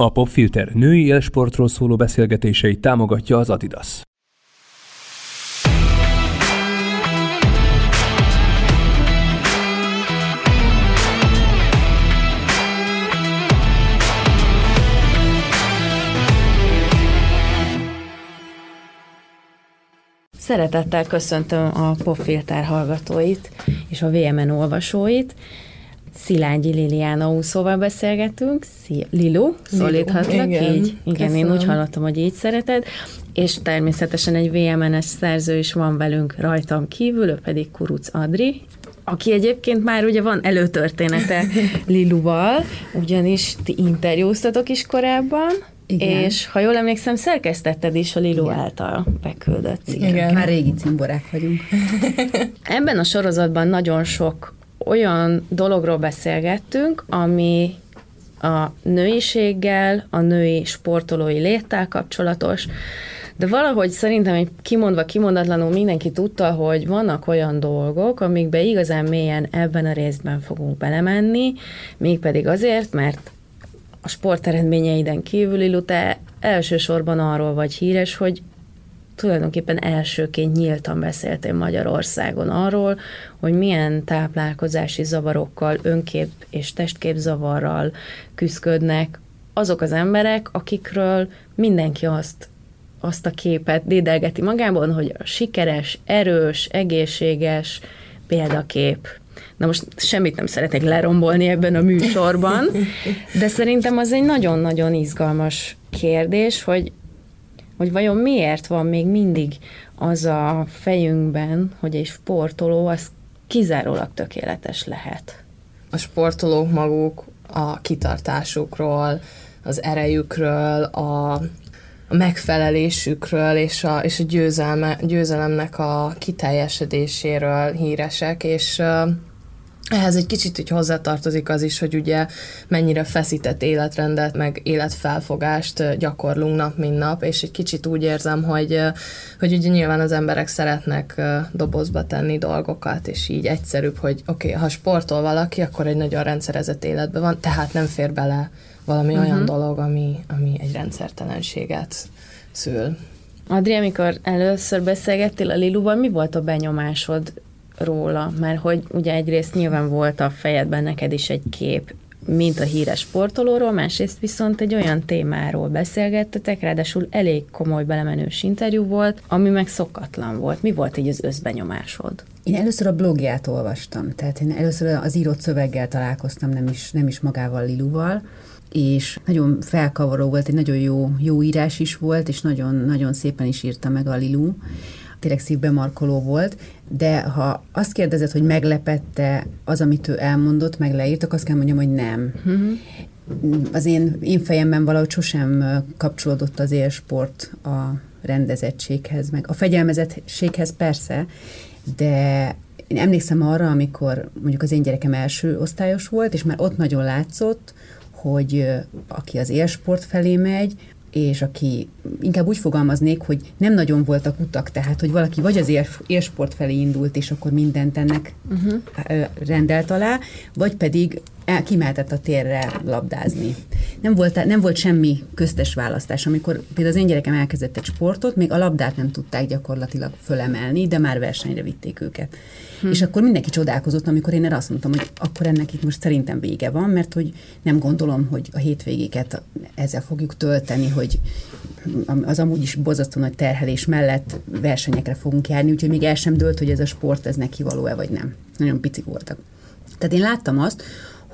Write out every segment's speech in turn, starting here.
A Popfilter női élsportról szóló beszélgetéseit támogatja az Adidas. Szeretettel köszöntöm a Popfilter hallgatóit és a VMN olvasóit. Szilágyi Liliana úszóval beszélgetünk. Szia, Lilu, szólíthatlak igen, így? Igen, köszönöm. én úgy hallottam, hogy így szereted. És természetesen egy VMN-es szerző is van velünk rajtam kívül, ő pedig Kuruc Adri, aki egyébként már ugye van előtörténete Liluval, ugyanis ti interjúztatok is korábban, Igen. és ha jól emlékszem, szerkesztetted is a Lilu Igen. által beküldött cikket. Igen. Már régi cimborák vagyunk. Ebben a sorozatban nagyon sok olyan dologról beszélgettünk, ami a nőiséggel, a női sportolói léttel kapcsolatos, de valahogy szerintem egy kimondva, kimondatlanul mindenki tudta, hogy vannak olyan dolgok, amikbe igazán mélyen ebben a részben fogunk belemenni, mégpedig azért, mert a sport eredményeiden kívül, Ilu, te elsősorban arról vagy híres, hogy tulajdonképpen elsőként nyíltan beszéltél Magyarországon arról, hogy milyen táplálkozási zavarokkal, önkép és testkép zavarral küzdködnek azok az emberek, akikről mindenki azt, azt a képet dédelgeti magában, hogy a sikeres, erős, egészséges példakép. Na most semmit nem szeretnék lerombolni ebben a műsorban, de szerintem az egy nagyon-nagyon izgalmas kérdés, hogy hogy vajon miért van még mindig az a fejünkben, hogy egy sportoló az kizárólag tökéletes lehet. A sportolók maguk a kitartásukról, az erejükről, a, a megfelelésükről és a, és a győzelme, győzelemnek a kiteljesedéséről híresek, és ehhez egy kicsit úgy hozzátartozik az is, hogy ugye mennyire feszített életrendet, meg életfelfogást gyakorlunk nap, mint nap, és egy kicsit úgy érzem, hogy, hogy ugye nyilván az emberek szeretnek dobozba tenni dolgokat, és így egyszerűbb, hogy oké, okay, ha sportol valaki, akkor egy nagyon rendszerezett életben van, tehát nem fér bele valami uh-huh. olyan dolog, ami, ami egy rendszertelenséget szül. Adri, amikor először beszélgettél a Liluval, mi volt a benyomásod róla? Mert hogy ugye egyrészt nyilván volt a fejedben neked is egy kép, mint a híres sportolóról, másrészt viszont egy olyan témáról beszélgettetek, ráadásul elég komoly belemenős interjú volt, ami meg szokatlan volt. Mi volt így az összbenyomásod? Én először a blogját olvastam, tehát én először az írott szöveggel találkoztam, nem is, nem is magával Liluval, és nagyon felkavaró volt, egy nagyon jó, jó írás is volt, és nagyon, nagyon szépen is írta meg a Lilu. Tényleg szívbe markoló volt, de ha azt kérdezed, hogy meglepette az, amit ő elmondott, meg leírtak, azt kell mondjam, hogy nem. Az én, én fejemben valahogy sosem kapcsolódott az élsport a rendezettséghez, meg a fegyelmezettséghez persze, de én emlékszem arra, amikor mondjuk az én gyerekem első osztályos volt, és már ott nagyon látszott, hogy aki az élsport felé megy, és aki inkább úgy fogalmaznék, hogy nem nagyon voltak utak, tehát hogy valaki vagy az él, élsport felé indult, és akkor mindent ennek uh-huh. rendelt alá, vagy pedig el, kimehetett a térre labdázni. Nem volt, nem volt semmi köztes választás. Amikor például az én gyerekem elkezdett egy sportot, még a labdát nem tudták gyakorlatilag fölemelni, de már versenyre vitték őket. Hm. És akkor mindenki csodálkozott, amikor én erre azt mondtam, hogy akkor ennek itt most szerintem vége van, mert hogy nem gondolom, hogy a hétvégéket ezzel fogjuk tölteni, hogy az amúgy is borzasztó nagy terhelés mellett versenyekre fogunk járni, úgyhogy még el sem dőlt, hogy ez a sport ez neki való-e vagy nem. Nagyon picik voltak. Tehát én láttam azt,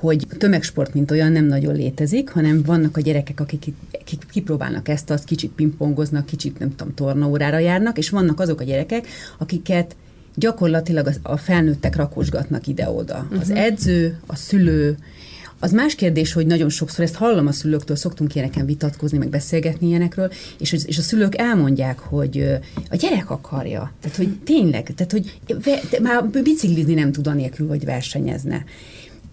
hogy tömegsport, mint olyan nem nagyon létezik, hanem vannak a gyerekek, akik, akik kipróbálnak ezt, azt kicsit pingpongoznak, kicsit nem tudom, tornaórára járnak, és vannak azok a gyerekek, akiket gyakorlatilag a felnőttek rakosgatnak ide-oda. Uh-huh. Az edző, a szülő, az más kérdés, hogy nagyon sokszor ezt hallom a szülőktől, szoktunk ilyeneken vitatkozni, meg beszélgetni ilyenekről, és, és a szülők elmondják, hogy a gyerek akarja. Tehát, hogy tényleg, tehát, hogy ve, már biciklizni nem tud anélkül, hogy versenyezne.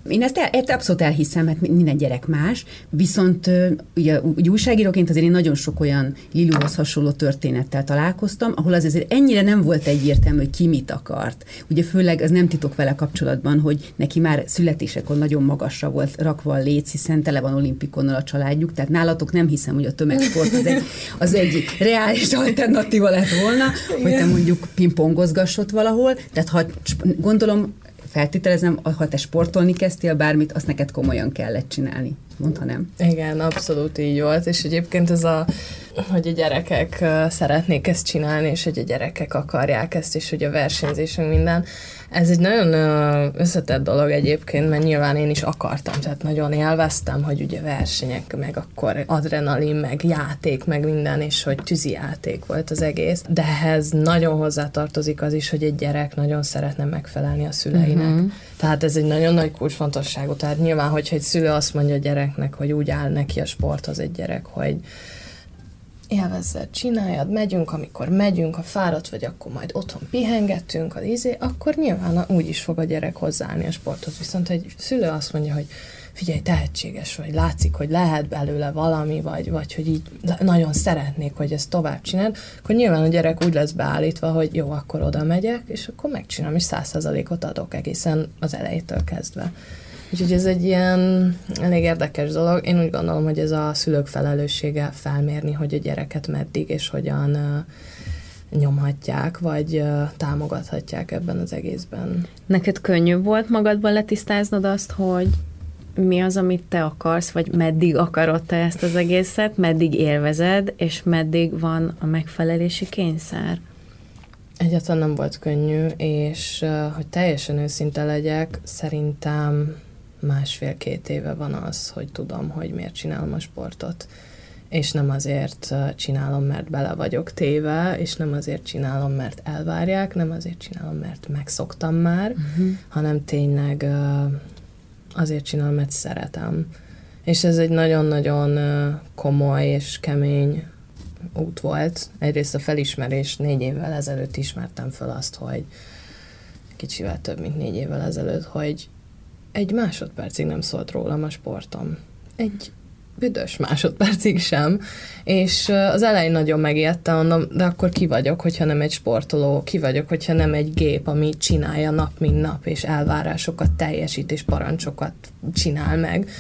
Én ezt, el, ezt abszolút elhiszem, mert minden gyerek más, viszont ugye, ugye újságíróként azért én nagyon sok olyan Liluhoz hasonló történettel találkoztam, ahol az azért ennyire nem volt egyértelmű, hogy ki mit akart. Ugye főleg az nem titok vele kapcsolatban, hogy neki már születésekor nagyon magasra volt rakva a léc, hiszen tele van olimpikonnal a családjuk, tehát nálatok nem hiszem, hogy a tömegsport az egy, az egy reális alternatíva lett volna, hogy te mondjuk pingpongozgassott valahol, tehát ha gondolom feltételezem, ha te sportolni kezdtél bármit, azt neked komolyan kellett csinálni. Mondha nem. Igen, abszolút így volt, és egyébként ez a, hogy a gyerekek szeretnék ezt csinálni, és hogy a gyerekek akarják ezt, és hogy a versenyzésünk minden, ez egy nagyon összetett dolog egyébként, mert nyilván én is akartam, tehát nagyon élveztem, hogy ugye versenyek, meg akkor adrenalin, meg játék, meg minden, és hogy tűzi játék volt az egész. De ehhez nagyon hozzátartozik az is, hogy egy gyerek nagyon szeretne megfelelni a szüleinek. Uh-huh. Tehát ez egy nagyon nagy kulcsfontosságú. Tehát nyilván, hogyha egy szülő azt mondja a gyereknek, hogy úgy áll neki a sport az egy gyerek, hogy élvezzed, csináljad, megyünk, amikor megyünk, ha fáradt vagy, akkor majd otthon pihengettünk, az izé, akkor nyilván úgy is fog a gyerek hozzáállni a sporthoz. Viszont egy szülő azt mondja, hogy figyelj, tehetséges vagy, látszik, hogy lehet belőle valami, vagy, vagy hogy így nagyon szeretnék, hogy ezt tovább csináld, akkor nyilván a gyerek úgy lesz beállítva, hogy jó, akkor oda megyek, és akkor megcsinálom, és százszerzalékot adok egészen az elejétől kezdve. Úgyhogy ez egy ilyen elég érdekes dolog. Én úgy gondolom, hogy ez a szülők felelőssége felmérni, hogy a gyereket meddig és hogyan nyomhatják, vagy támogathatják ebben az egészben. Neked könnyű volt magadban letisztáznod azt, hogy mi az, amit te akarsz, vagy meddig akarod te ezt az egészet, meddig élvezed, és meddig van a megfelelési kényszer? Egyáltalán nem volt könnyű, és hogy teljesen őszinte legyek, szerintem másfél-két éve van az, hogy tudom, hogy miért csinálom a sportot. És nem azért csinálom, mert bele vagyok téve, és nem azért csinálom, mert elvárják, nem azért csinálom, mert megszoktam már, uh-huh. hanem tényleg azért csinálom, mert szeretem. És ez egy nagyon-nagyon komoly és kemény út volt. Egyrészt a felismerés négy évvel ezelőtt ismertem fel azt, hogy kicsivel több, mint négy évvel ezelőtt, hogy egy másodpercig nem szólt rólam a sportom. Egy büdös másodpercig sem, és az elején nagyon megijedtem, mondom, de akkor ki vagyok, hogyha nem egy sportoló, ki vagyok, hogyha nem egy gép, ami csinálja nap, mint nap, és elvárásokat teljesít, és parancsokat csinál meg.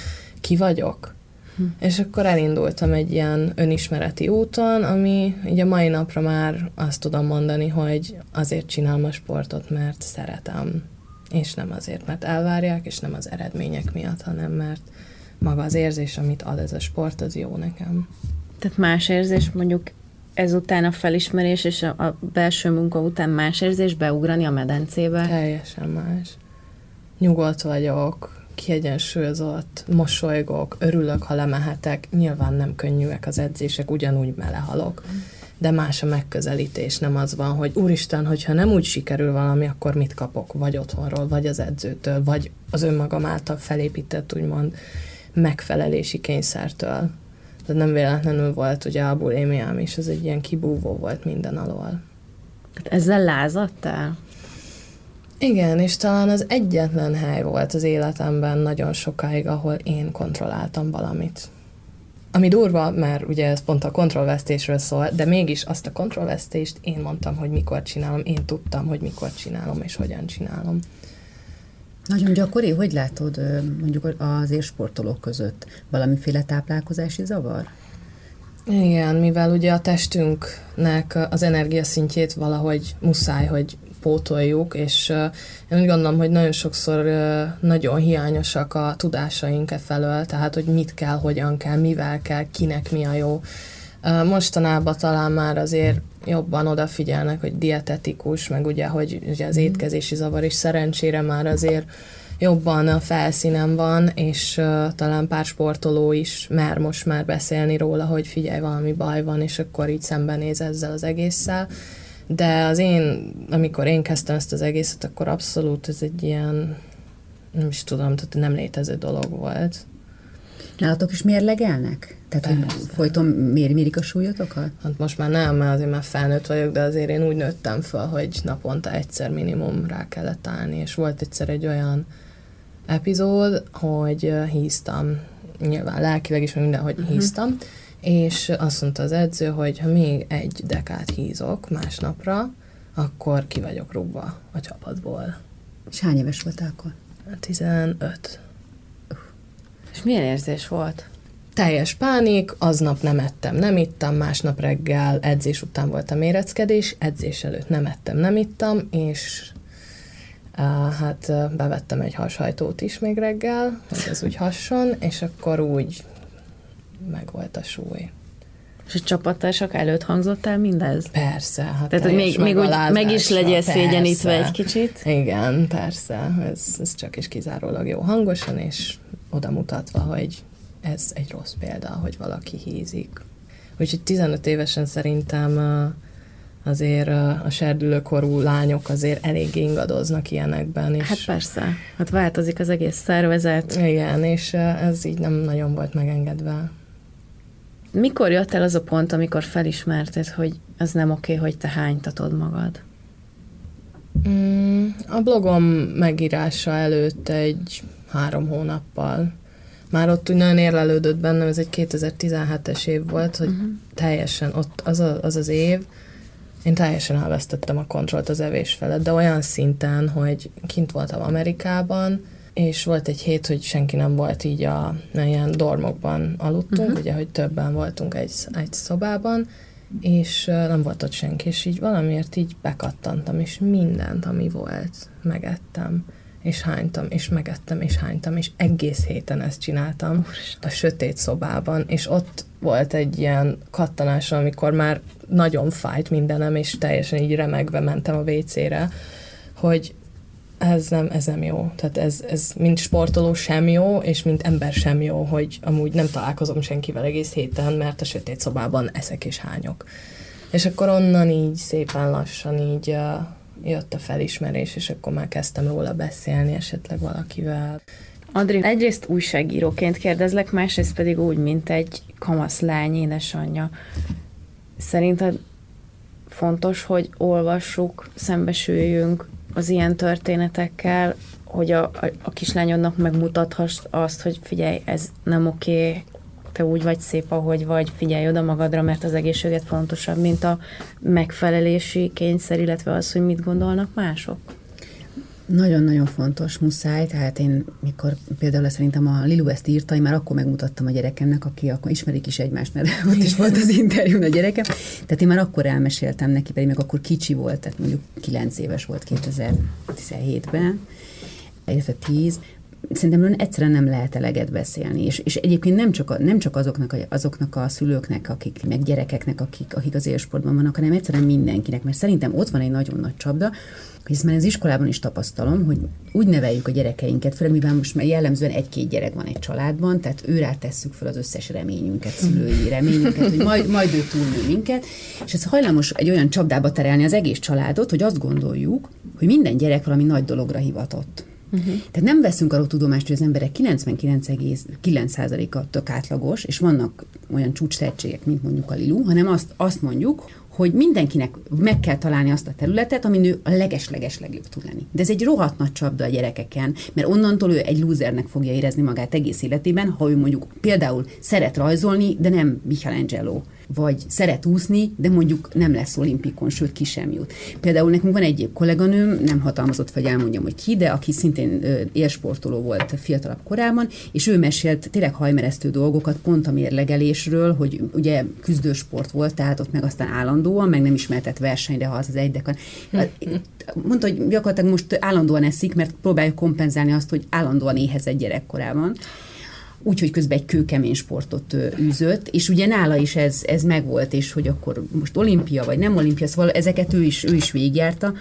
Ki vagyok? Hm. És akkor elindultam egy ilyen önismereti úton, ami ugye a mai napra már azt tudom mondani, hogy azért csinálom a sportot, mert szeretem és nem azért, mert elvárják, és nem az eredmények miatt, hanem mert maga az érzés, amit ad ez a sport, az jó nekem. Tehát más érzés mondjuk ezután a felismerés és a, belső munka után más érzés beugrani a medencébe? Teljesen más. Nyugodt vagyok, kiegyensúlyozott, mosolygok, örülök, ha lemehetek. Nyilván nem könnyűek az edzések, ugyanúgy melehalok. Mm de más a megközelítés, nem az van, hogy úristen, hogyha nem úgy sikerül valami, akkor mit kapok, vagy otthonról, vagy az edzőtől, vagy az önmagam által felépített, úgymond, megfelelési kényszertől. De nem véletlenül volt ugye a bulémiám is, ez egy ilyen kibúvó volt minden alól. Hát ezzel lázadtál? Igen, és talán az egyetlen hely volt az életemben nagyon sokáig, ahol én kontrolláltam valamit. Ami durva, mert ugye ez pont a kontrollvesztésről szól, de mégis azt a kontrollvesztést én mondtam, hogy mikor csinálom, én tudtam, hogy mikor csinálom és hogyan csinálom. Nagyon gyakori, hogy látod mondjuk az érsportolók között valamiféle táplálkozási zavar? Igen, mivel ugye a testünknek az energiaszintjét valahogy muszáj, hogy pótoljuk, és én úgy gondolom, hogy nagyon sokszor nagyon hiányosak a tudásaink e felől, tehát hogy mit kell, hogyan kell, mivel kell, kinek mi a jó. Mostanában talán már azért jobban odafigyelnek, hogy dietetikus, meg ugye, hogy ugye az mhm. étkezési zavar is szerencsére már azért jobban a felszínen van, és uh, talán pár sportoló is mer most már beszélni róla, hogy figyelj, valami baj van, és akkor így szembenéz ezzel az egésszel. De az én, amikor én kezdtem ezt az egészet, akkor abszolút ez egy ilyen, nem is tudom, tehát nem létező dolog volt. Nálatok is mérlegelnek? Tehát, Persze. hogy folyton mér, mérik a súlyotokat? Hát most már nem, mert azért már felnőtt vagyok, de azért én úgy nőttem fel, hogy naponta egyszer minimum rá kellett állni, és volt egyszer egy olyan epizód, hogy híztam, nyilván lelkileg is, mindenhogy uh-huh. híztam, és azt mondta az edző, hogy ha még egy dekát hízok másnapra, akkor ki vagyok rúgva a csapatból. És hány éves voltál akkor? 15. És milyen érzés volt? Teljes pánik, aznap nem ettem, nem ittam, másnap reggel edzés után volt a méreckedés, edzés előtt nem ettem, nem ittam, és uh, hát uh, bevettem egy hashajtót is még reggel, hogy ez úgy hasson, és akkor úgy meg volt a súly. És a csapattársak előtt hangzott el mindez? Persze. Hát Tehát, hogy még, még úgy meg is legyél szégyenítve egy kicsit? Igen, persze. Ez, ez csak is kizárólag jó hangosan, és oda mutatva, hogy ez egy rossz példa, hogy valaki hízik. Úgyhogy 15 évesen szerintem azért a serdülőkorú lányok azért elég ingadoznak ilyenekben. És hát persze, hát változik az egész szervezet. Igen, és ez így nem nagyon volt megengedve. Mikor jött el az a pont, amikor felismerted, hogy ez nem oké, hogy te hánytatod magad? Mm, a blogom megírása előtt egy három hónappal. Már ott úgy nagyon érlelődött bennem, ez egy 2017-es év volt, hogy uh-huh. teljesen ott az, a, az az év, én teljesen elvesztettem a kontrollt az evés felett, de olyan szinten, hogy kint voltam Amerikában, és volt egy hét, hogy senki nem volt így a ilyen dormokban aludtunk, uh-huh. ugye, hogy többen voltunk egy, egy szobában, és nem volt ott senki, és így valamiért így bekattantam, és mindent, ami volt, megettem, és hánytam, és megettem, és hánytam, és egész héten ezt csináltam a sötét szobában, és ott volt egy ilyen kattanás, amikor már nagyon fájt mindenem, és teljesen így remegve mentem a WC-re, hogy ez nem, ez nem jó. Tehát ez, ez mint sportoló sem jó, és mint ember sem jó, hogy amúgy nem találkozom senkivel egész héten, mert a sötét szobában eszek és hányok. És akkor onnan így szépen lassan így uh, jött a felismerés, és akkor már kezdtem róla beszélni esetleg valakivel. Adri, egyrészt újságíróként kérdezlek, másrészt pedig úgy, mint egy kamasz lány édesanyja. Szerinted fontos, hogy olvassuk, szembesüljünk az ilyen történetekkel, hogy a, a, a kislányodnak megmutathass azt, hogy figyelj, ez nem oké, te úgy vagy szép, ahogy vagy, figyelj oda magadra, mert az egészséget fontosabb, mint a megfelelési kényszer, illetve az, hogy mit gondolnak mások. Nagyon-nagyon fontos, muszáj, tehát én mikor például szerintem a Lilu ezt írta, én már akkor megmutattam a gyerekemnek, aki akkor ismerik is egymást, mert ott is volt az interjú a gyerekem, tehát én már akkor elmeséltem neki, pedig meg akkor kicsi volt, tehát mondjuk 9 éves volt 2017-ben, illetve 10, szerintem egyszerűen nem lehet eleget beszélni. És, és egyébként nem csak, a, nem csak azoknak, a, azoknak a szülőknek, akik, meg gyerekeknek, akik, akik az élsportban vannak, hanem egyszerűen mindenkinek, mert szerintem ott van egy nagyon nagy csapda, hisz már az iskolában is tapasztalom, hogy úgy neveljük a gyerekeinket, főleg mivel most már jellemzően egy-két gyerek van egy családban, tehát őrá tesszük fel az összes reményünket, szülői reményünket, hogy majd, majd ő túlnő minket, és ez hajlamos egy olyan csapdába terelni az egész családot, hogy azt gondoljuk, hogy minden gyerek valami nagy dologra hivatott. Uh-huh. Tehát nem veszünk arról tudomást, hogy az emberek 99,9%-a tök átlagos, és vannak olyan csúcs mint mondjuk a Lilu, hanem azt, azt mondjuk, hogy mindenkinek meg kell találni azt a területet, ami ő a leges-leges legjobb tud lenni. De ez egy rohadt nagy csapda a gyerekeken, mert onnantól ő egy lúzernek fogja érezni magát egész életében, ha ő mondjuk például szeret rajzolni, de nem Michelangelo vagy szeret úszni, de mondjuk nem lesz olimpikon, sőt ki sem jut. Például nekünk van egy kolléganőm, nem hatalmazott, vagy elmondjam, hogy ki, de aki szintén élsportoló volt fiatalabb korában, és ő mesélt tényleg hajmeresztő dolgokat pont a mérlegelésről, hogy ugye küzdősport volt, tehát ott meg aztán állandóan, meg nem ismertett versenyre, ha az az egydekan. Mondta, hogy gyakorlatilag most állandóan eszik, mert próbálja kompenzálni azt, hogy állandóan éhezett gyerekkorában úgyhogy közben egy kőkemény sportot űzött, és ugye nála is ez, ez megvolt, és hogy akkor most olimpia, vagy nem olimpia, szóval ezeket ő is, ő is végigjárta,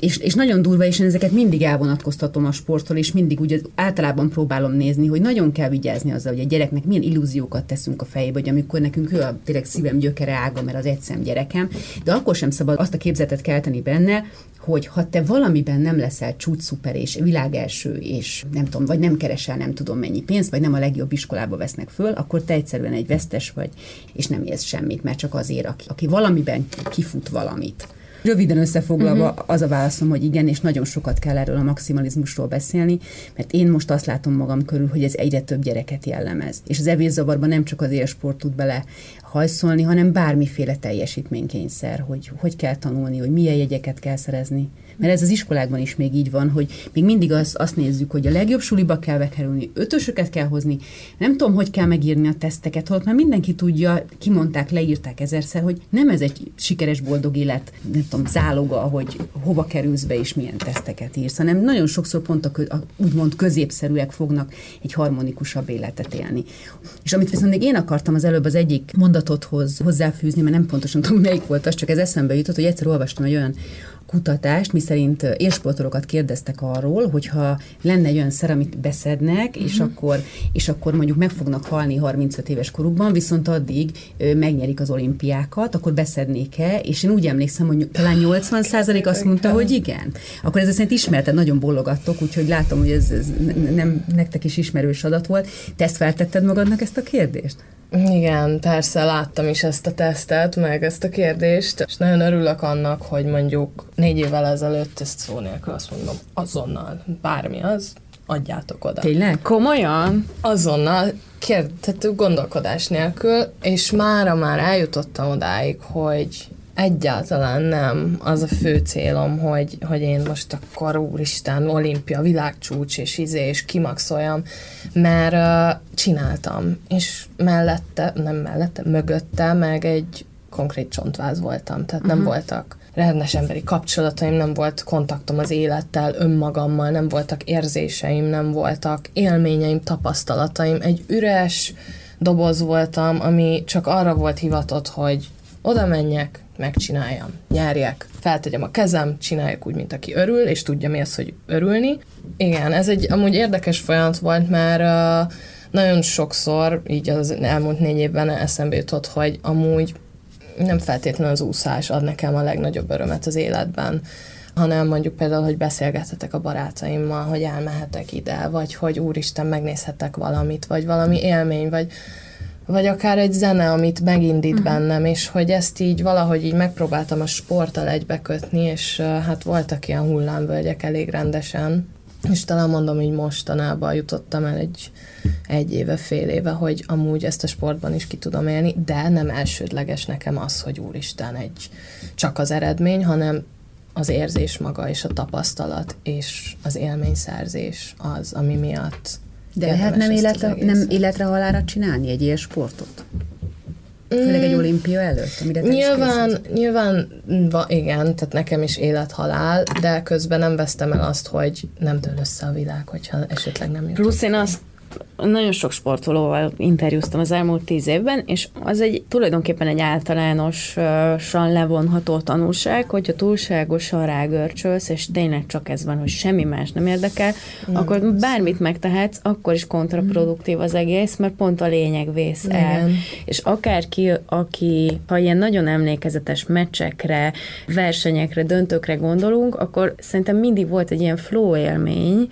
és, és nagyon durva, és én ezeket mindig elvonatkoztatom a sporttól, és mindig úgy általában próbálom nézni, hogy nagyon kell vigyázni azzal, hogy a gyereknek milyen illúziókat teszünk a fejébe, hogy amikor nekünk ő a tényleg szívem gyökere ága, mert az egyszem gyerekem, de akkor sem szabad azt a képzetet kelteni benne, hogy ha te valamiben nem leszel csúcs szuper és világelső, és nem tudom, vagy nem keresel nem tudom mennyi pénzt, vagy nem a legjobb iskolába vesznek föl, akkor te egyszerűen egy vesztes vagy, és nem érsz semmit, mert csak azért, aki, aki valamiben kifut valamit, Röviden összefoglalva uh-huh. az a válaszom, hogy igen, és nagyon sokat kell erről a maximalizmusról beszélni, mert én most azt látom magam körül, hogy ez egyre több gyereket jellemez. És az evészavarban nem csak az élsport tud bele hajszolni, hanem bármiféle teljesítménykényszer, hogy hogy kell tanulni, hogy milyen jegyeket kell szerezni. Mert ez az iskolákban is még így van, hogy még mindig azt, azt nézzük, hogy a legjobb suliba kell bekerülni, ötösöket kell hozni, nem tudom, hogy kell megírni a teszteket, holott már mindenki tudja, kimondták, leírták ezerszer, hogy nem ez egy sikeres boldog élet, nem tudom, záloga, hogy hova kerülsz be és milyen teszteket írsz, hanem nagyon sokszor pont a, a úgymond középszerűek fognak egy harmonikusabb életet élni. És amit viszont még én akartam az előbb az egyik mondatothoz hozzáfűzni, mert nem pontosan tudom, melyik volt az, csak ez eszembe jutott, hogy egyszer olvastam egy olyan kutatást, miszerint élsportolókat kérdeztek arról, hogyha lenne egy olyan szer, amit beszednek, uh-huh. és, mhm. akkor, és akkor mondjuk meg fognak halni 35 éves korukban, viszont addig megnyerik az olimpiákat, akkor beszednék-e? És én úgy emlékszem, hogy talán 80 százalék azt mondta, hogy igen. Akkor ez szerint ismerted, nagyon bologattok, úgyhogy látom, hogy ez, ez nem nektek is ismerős adat volt. Te ezt feltetted magadnak ezt a kérdést? Igen, persze láttam is ezt a tesztet, meg ezt a kérdést, és nagyon örülök annak, hogy mondjuk négy évvel ezelőtt, ezt szó nélkül azt mondom, azonnal, bármi az, adjátok oda. Tényleg? Komolyan? Azonnal, kérdezhető gondolkodás nélkül, és mára már eljutottam odáig, hogy egyáltalán nem az a fő célom, hogy, hogy én most akkor úristen, olimpia, világcsúcs és izé, és kimaxoljam, mert uh, csináltam, és mellette, nem mellette, mögötte meg egy konkrét csontváz voltam, tehát uh-huh. nem mhm. voltak rendes emberi kapcsolataim, nem volt kontaktom az élettel, önmagammal, nem voltak érzéseim, nem voltak élményeim, tapasztalataim. Egy üres doboz voltam, ami csak arra volt hivatott, hogy oda menjek, megcsináljam, nyerjek, feltegyem a kezem, csináljuk úgy, mint aki örül, és tudja mi az, hogy örülni. Igen, ez egy amúgy érdekes folyamat volt, mert uh, nagyon sokszor, így az elmúlt négy évben eszembe jutott, hogy amúgy nem feltétlenül az úszás ad nekem a legnagyobb örömet az életben, hanem mondjuk például, hogy beszélgethetek a barátaimmal, hogy elmehetek ide, vagy hogy úristen, megnézhetek valamit, vagy valami élmény, vagy vagy akár egy zene, amit megindít uh-huh. bennem, és hogy ezt így valahogy így megpróbáltam a sporttal egybekötni, és uh, hát voltak ilyen hullámvölgyek elég rendesen, és talán mondom, hogy mostanában jutottam el egy, egy éve, fél éve, hogy amúgy ezt a sportban is ki tudom élni, de nem elsődleges nekem az, hogy úristen, egy csak az eredmény, hanem az érzés maga, és a tapasztalat, és az élményszerzés az, ami miatt de lehet nem, életre, nem életre halára csinálni egy ilyen sportot? Főleg egy olimpia előtt, amire Nyilván, nyilván va, igen, tehát nekem is élet-halál, de közben nem vesztem el azt, hogy nem dől össze a világ, hogyha esetleg nem jut. Plusz én azt nagyon sok sportolóval interjúztam az elmúlt tíz évben, és az egy tulajdonképpen egy általánosan levonható tanulság, hogyha túlságosan rágörcsölsz, és tényleg csak ez van, hogy semmi más nem érdekel, nem, akkor bármit megtehetsz, akkor is kontraproduktív az egész, mert pont a lényeg vész Igen. el. És akárki, aki, ha ilyen nagyon emlékezetes meccsekre, versenyekre, döntőkre gondolunk, akkor szerintem mindig volt egy ilyen flow élmény,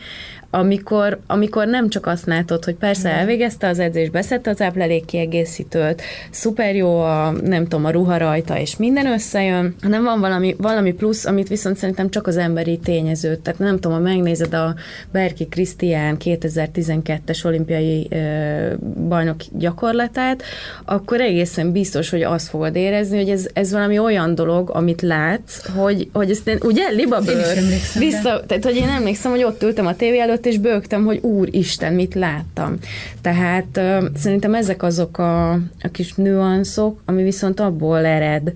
amikor, amikor nem csak azt látod, hogy persze elvégezte az edzést, beszedte az kiegészítőt, szuper jó a, nem tudom, a ruha rajta, és minden összejön, hanem van valami, valami plusz, amit viszont szerintem csak az emberi tényező. Tehát nem tudom, ha megnézed a Berki Krisztián 2012-es olimpiai ö, bajnok gyakorlatát, akkor egészen biztos, hogy azt fogod érezni, hogy ez, ez valami olyan dolog, amit látsz, hogy, hogy ezt én, ugye, libabőr, vissza, tehát hogy én emlékszem, hogy ott ültem a tévé előtt, és bőgtem, hogy úristen, mit láttam. Tehát uh, szerintem ezek azok a, a kis nüanszok, ami viszont abból ered,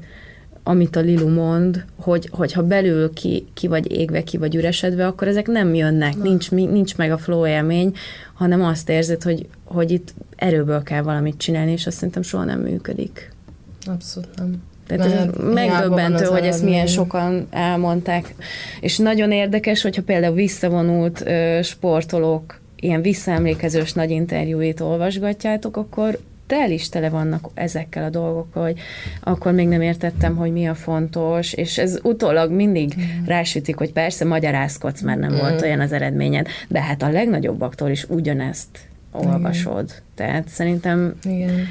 amit a Lilu mond, hogy, hogyha belül ki, ki vagy égve, ki vagy üresedve, akkor ezek nem jönnek, nincs, nincs meg a flow élmény, hanem azt érzed, hogy, hogy itt erőből kell valamit csinálni, és azt szerintem soha nem működik. Abszolút nem. Tehát ez megdöbbentő, hogy ezt milyen sokan elmondták. És nagyon érdekes, hogyha például visszavonult sportolók ilyen visszaemlékezős nagy interjúit olvasgatjátok, akkor tel is tele vannak ezekkel a dolgokkal, hogy akkor még nem értettem, hogy mi a fontos, és ez utólag mindig mm. rásütik, hogy persze magyarázkodsz, mert nem mm. volt olyan az eredményed, de hát a legnagyobbaktól is ugyanezt olvasod. Igen. Tehát szerintem Igen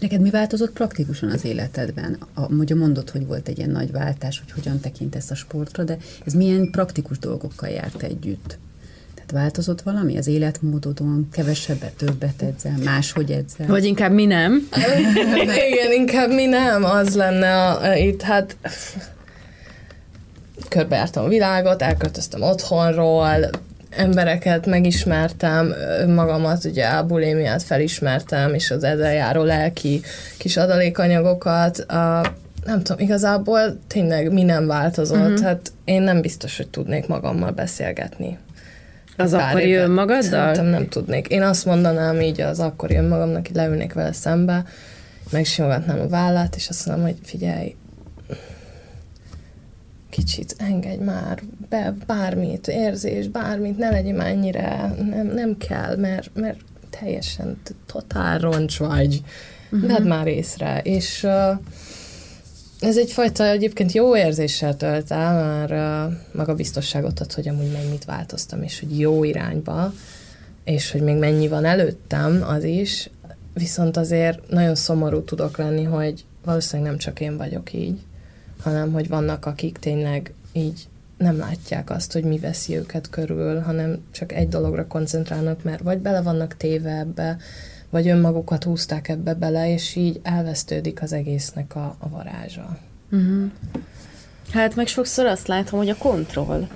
neked mi változott praktikusan az életedben? A, ugye mondod, hogy volt egy ilyen nagy váltás, hogy hogyan tekintesz a sportra, de ez milyen praktikus dolgokkal járt együtt? Tehát változott valami az életmódodon? Kevesebbet, többet edzel, máshogy edzel? Vagy inkább mi nem? Igen, inkább mi nem, az lenne a, itt, hát körbejártam a világot, elköltöztem otthonról, embereket megismertem, magamat ugye a bulémiát felismertem, és az ezzel járó lelki kis adalékanyagokat. A, nem tudom, igazából tényleg mi nem változott. Uh-huh. Hát én nem biztos, hogy tudnék magammal beszélgetni. Az Pár akkori éve. önmagaddal? Szerintem nem tudnék. Én azt mondanám így az akkori önmagamnak, hogy leülnék vele szembe, megsimogatnám a vállát, és azt mondom, hogy figyelj, kicsit engedj már be bármit, érzés, bármit, ne legyen már ennyire, nem, nem kell, mert, mert teljesen totál roncs vagy. Uh-huh. Vedd már észre. És uh, ez egyfajta egyébként jó érzéssel tölt el, mert uh, maga biztosságot ad, hogy amúgy mennyit változtam, és hogy jó irányba, és hogy még mennyi van előttem, az is. Viszont azért nagyon szomorú tudok lenni, hogy valószínűleg nem csak én vagyok így, hanem hogy vannak, akik tényleg így nem látják azt, hogy mi veszi őket körül, hanem csak egy dologra koncentrálnak, mert vagy bele vannak téve ebbe, vagy önmagukat húzták ebbe bele, és így elvesztődik az egésznek a, a varázsa. Uh-huh. Hát meg sokszor azt látom, hogy a kontroll.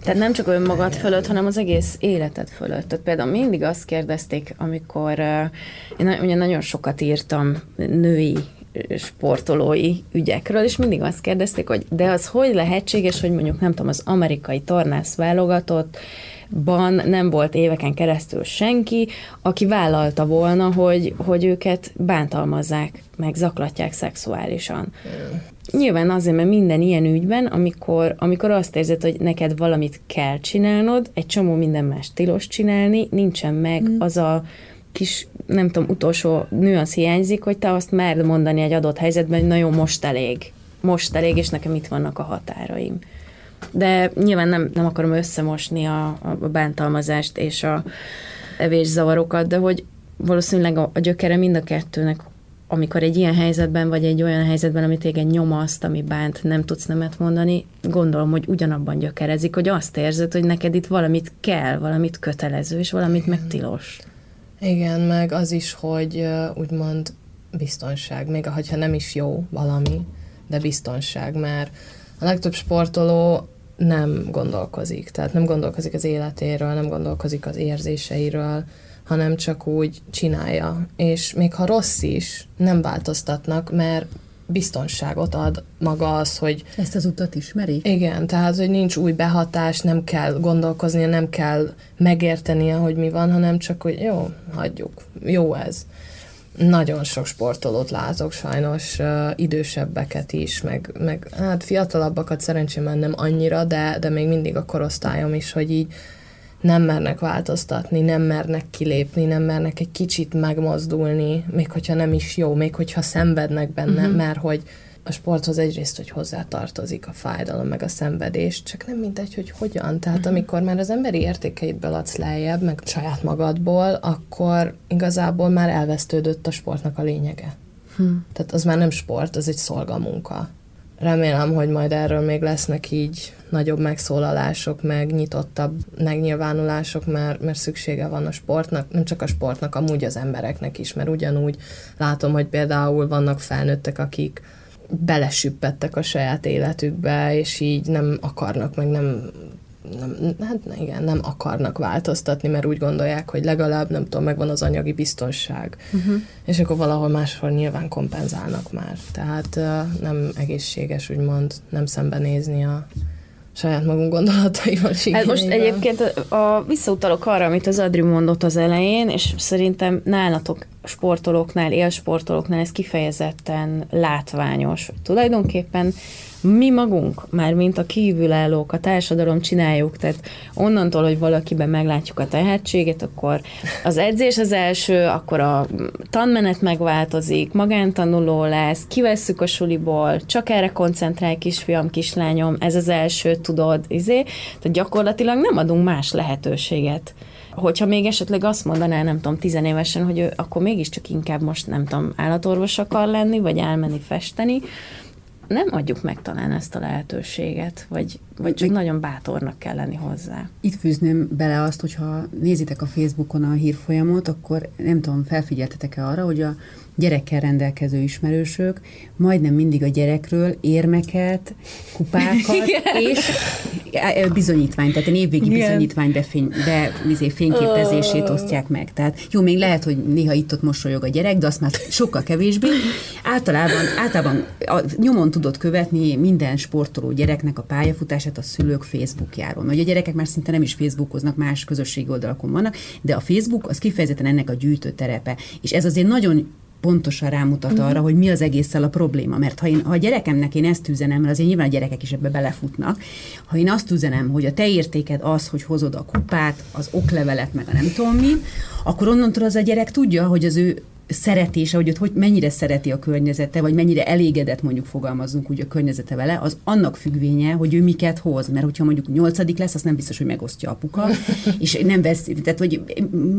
Tehát nem csak önmagad fölött, hanem az egész életed fölött. Tehát például mindig azt kérdezték, amikor uh, én ugye nagyon sokat írtam női sportolói ügyekről, és mindig azt kérdezték, hogy de az hogy lehetséges, hogy mondjuk nem tudom, az amerikai tornász válogatott ban nem volt éveken keresztül senki, aki vállalta volna, hogy, hogy őket bántalmazzák, meg zaklatják szexuálisan. Nyilván azért, mert minden ilyen ügyben, amikor, amikor azt érzed, hogy neked valamit kell csinálnod, egy csomó minden más tilos csinálni, nincsen meg mm. az a kis, nem tudom, utolsó nüansz hiányzik, hogy te azt merd mondani egy adott helyzetben, hogy na jó, most elég. Most elég, és nekem itt vannak a határaim. De nyilván nem, nem akarom összemosni a, a bántalmazást és a evészavarokat, de hogy valószínűleg a, a gyökere mind a kettőnek, amikor egy ilyen helyzetben, vagy egy olyan helyzetben, amit téged nyomaszt, ami bánt, nem tudsz nemet mondani, gondolom, hogy ugyanabban gyökerezik, hogy azt érzed, hogy neked itt valamit kell, valamit kötelező, és valamit meg tilos. Igen, meg az is, hogy úgymond biztonság, még ha nem is jó valami, de biztonság, mert a legtöbb sportoló nem gondolkozik, tehát nem gondolkozik az életéről, nem gondolkozik az érzéseiről, hanem csak úgy csinálja. És még ha rossz is, nem változtatnak, mert biztonságot ad maga az, hogy... Ezt az utat ismeri? Igen, tehát, hogy nincs új behatás, nem kell gondolkoznia, nem kell megértenie, hogy mi van, hanem csak, hogy jó, hagyjuk, jó ez. Nagyon sok sportolót látok, sajnos uh, idősebbeket is, meg, meg hát fiatalabbakat szerencsében nem annyira, de, de még mindig a korosztályom is, hogy így nem mernek változtatni, nem mernek kilépni, nem mernek egy kicsit megmozdulni, még hogyha nem is jó, még hogyha szenvednek benne, uh-huh. mert hogy a sporthoz egyrészt, hogy hozzátartozik a fájdalom, meg a szenvedés, csak nem mindegy, hogy hogyan. Tehát uh-huh. amikor már az emberi értékeidből adsz lejjebb, meg saját magadból, akkor igazából már elvesztődött a sportnak a lényege. Hmm. Tehát az már nem sport, az egy szolgamunka. Remélem, hogy majd erről még lesznek így nagyobb megszólalások, meg nyitottabb megnyilvánulások, mert, mert szüksége van a sportnak, nem csak a sportnak, amúgy az embereknek is, mert ugyanúgy látom, hogy például vannak felnőttek, akik belesüppettek a saját életükbe, és így nem akarnak, meg nem nem, hát igen, nem akarnak változtatni, mert úgy gondolják, hogy legalább, nem tudom, megvan az anyagi biztonság. Uh-huh. És akkor valahol máshol nyilván kompenzálnak már. Tehát nem egészséges, úgymond, nem szembenézni a saját magunk gondolataival. Hát most egyébként a, visszautalok arra, amit az Adri mondott az elején, és szerintem nálatok sportolóknál, élsportolóknál ez kifejezetten látványos. Tulajdonképpen mi magunk, már mint a kívülállók, a társadalom csináljuk, tehát onnantól, hogy valakiben meglátjuk a tehetséget, akkor az edzés az első, akkor a tanmenet megváltozik, magántanuló lesz, kivesszük a suliból, csak erre koncentrál kisfiam, kislányom, ez az első, tudod, izé, tehát gyakorlatilag nem adunk más lehetőséget. Hogyha még esetleg azt mondaná, nem tudom, tizenévesen, hogy ő akkor mégiscsak inkább most, nem tudom, állatorvos akar lenni, vagy elmenni festeni, nem adjuk meg talán ezt a lehetőséget, vagy, vagy csak nagyon bátornak kell lenni hozzá. Itt fűzném bele azt, hogyha nézitek a Facebookon a hírfolyamot, akkor nem tudom, felfigyeltetek-e arra, hogy a gyerekkel rendelkező ismerősök majdnem mindig a gyerekről érmeket, kupákat és e, e, bizonyítványt, tehát a névvégi Igen. bizonyítvány befény, be, izé, fényképezését osztják meg. Tehát jó, még lehet, hogy néha itt-ott mosolyog a gyerek, de azt már sokkal kevésbé. Általában, általában a, nyomon tudod követni minden sportoló gyereknek a pályafutását a szülők Facebookjáról. Mert a gyerekek már szinte nem is Facebookoznak, más közösségi oldalakon vannak, de a Facebook az kifejezetten ennek a gyűjtő terepe. És ez azért nagyon pontosan rámutat uh-huh. arra, hogy mi az egésszel a probléma. Mert ha, én, ha a gyerekemnek én ezt üzenem, mert azért nyilván a gyerekek is ebbe belefutnak, ha én azt üzenem, hogy a te értéked az, hogy hozod a kupát, az oklevelet, meg a nem tudom mi, akkor onnantól az a gyerek tudja, hogy az ő szeretése, hogy ott hogy mennyire szereti a környezete, vagy mennyire elégedett mondjuk fogalmazunk úgy a környezete vele, az annak függvénye, hogy ő miket hoz. Mert hogyha mondjuk nyolcadik lesz, az nem biztos, hogy megosztja apuka, és nem vesz, tehát hogy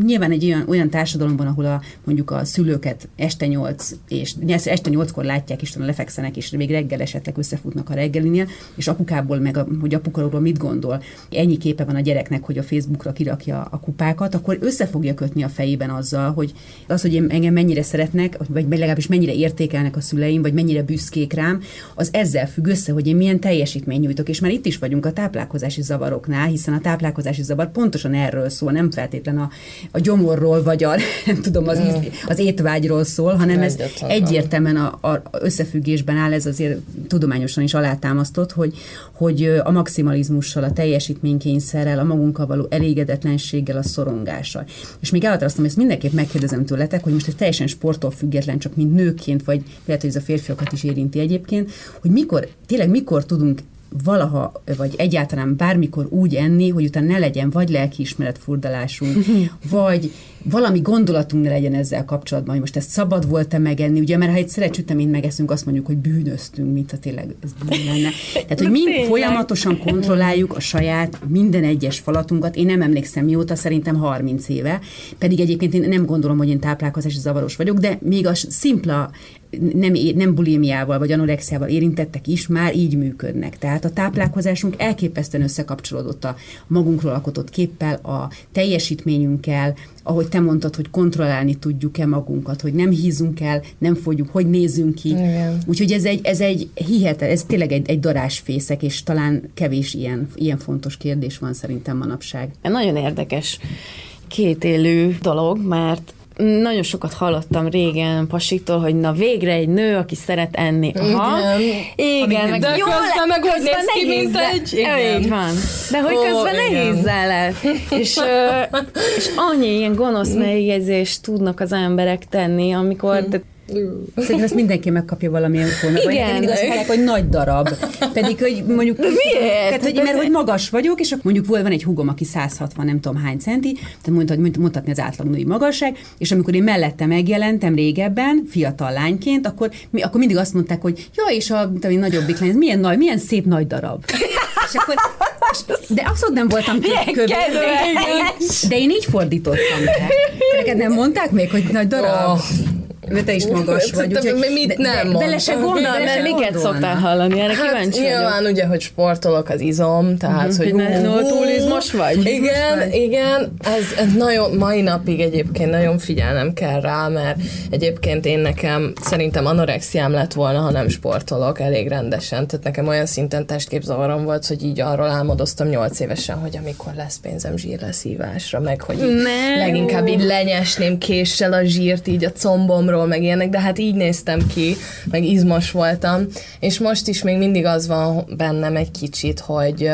nyilván egy olyan, olyan társadalomban, ahol a, mondjuk a szülőket este nyolc, és este nyolckor látják, és lefekszenek, és még reggel esetleg összefutnak a reggelinél, és apukából meg, a, hogy apukáról mit gondol, ennyi képe van a gyereknek, hogy a Facebookra kirakja a kupákat, akkor össze fogja kötni a fejében azzal, hogy az, hogy engem mennyire szeretnek, vagy legalábbis mennyire értékelnek a szüleim, vagy mennyire büszkék rám, az ezzel függ össze, hogy én milyen teljesítmény nyújtok. És már itt is vagyunk a táplálkozási zavaroknál, hiszen a táplálkozási zavar pontosan erről szól, nem feltétlen a, a gyomorról, vagy a, nem tudom, az, az étvágyról szól, hanem ez egyértelműen a, a összefüggésben áll, ez azért tudományosan is alátámasztott, hogy, hogy a maximalizmussal, a teljesítménykényszerrel, a magunkkal való elégedetlenséggel, a szorongással. És még elhatároztam, hogy ezt mindenképp megkérdezem tőletek, hogy most ez teljesen sporttól független, csak mint nőként, vagy lehet, hogy ez a férfiakat is érinti egyébként, hogy mikor, tényleg mikor tudunk valaha, vagy egyáltalán bármikor úgy enni, hogy utána ne legyen vagy lelkiismeret furdalásunk, vagy valami gondolatunk ne legyen ezzel kapcsolatban, hogy most ezt szabad volt-e megenni, ugye, mert ha egy szelecsüteményt megeszünk, azt mondjuk, hogy bűnöztünk, mint ha tényleg ez bűn lenne. Tehát, hogy mind folyamatosan kontrolláljuk a saját minden egyes falatunkat. Én nem emlékszem mióta, szerintem 30 éve, pedig egyébként én nem gondolom, hogy én táplálkozási zavaros vagyok, de még a szimpla nem, nem bulimiával vagy anorexiával érintettek is már így működnek. Tehát a táplálkozásunk elképesztően összekapcsolódott a magunkról alkotott képpel, a teljesítményünkkel, ahogy te mondtad, hogy kontrollálni tudjuk-e magunkat, hogy nem hízunk el, nem fogyjuk, hogy nézzünk ki. Igen. Úgyhogy ez egy, ez egy hihetet, ez tényleg egy, egy darásfészek, és talán kevés ilyen, ilyen fontos kérdés van szerintem manapság. Nagyon érdekes kétélű dolog, mert nagyon sokat hallottam régen pasiktól, hogy na végre egy nő, aki szeret enni. Aha. Igen, igen meg de jó közben meg hogy néz ki, mint egy... Igen. Így van. De hogy oh, közben igen. nehéz lett. És, és annyi ilyen gonosz megjegyzést tudnak az emberek tenni, amikor hm. Szerintem ezt mindenki megkapja valamilyen formában. Igen. Mindig azt mondják, hogy nagy darab. Pedig, hogy mondjuk... Miért? Tehát, hogy, mert hogy magas vagyok, és akkor mondjuk volt van egy hugom, aki 160 nem tudom hány centi, tehát mondta, hogy mutatni az átlag női magasság, és amikor én mellette megjelentem régebben, fiatal lányként, akkor, mi, akkor mindig azt mondták, hogy ja, és a tudom, nagyobbik lány, milyen, nagy, milyen szép nagy darab. És akkor, de abszolút nem voltam kövér. De én így fordítottam. Neked nem mondták még, hogy nagy darab? Oh mert te is magas vagy. Úgyhogy, mit nem de, Bele se gondol, mert miket szoktál hallani, erre hát, kíváncsi Nyilván ugye, hogy sportolok az izom, tehát, uh-huh, hogy túl izmos vagy. Igen, igen, ez, nagyon, mai napig egyébként nagyon figyelnem kell rá, mert egyébként én nekem szerintem anorexiám lett volna, ha nem sportolok elég rendesen, tehát nekem olyan szinten testképzavarom volt, hogy így arról álmodoztam nyolc évesen, hogy amikor lesz pénzem zsírleszívásra, meg hogy így leginkább így lenyesném késsel a zsírt így a combomról, alulról, meg ilyenek, de hát így néztem ki, meg izmos voltam, és most is még mindig az van bennem egy kicsit, hogy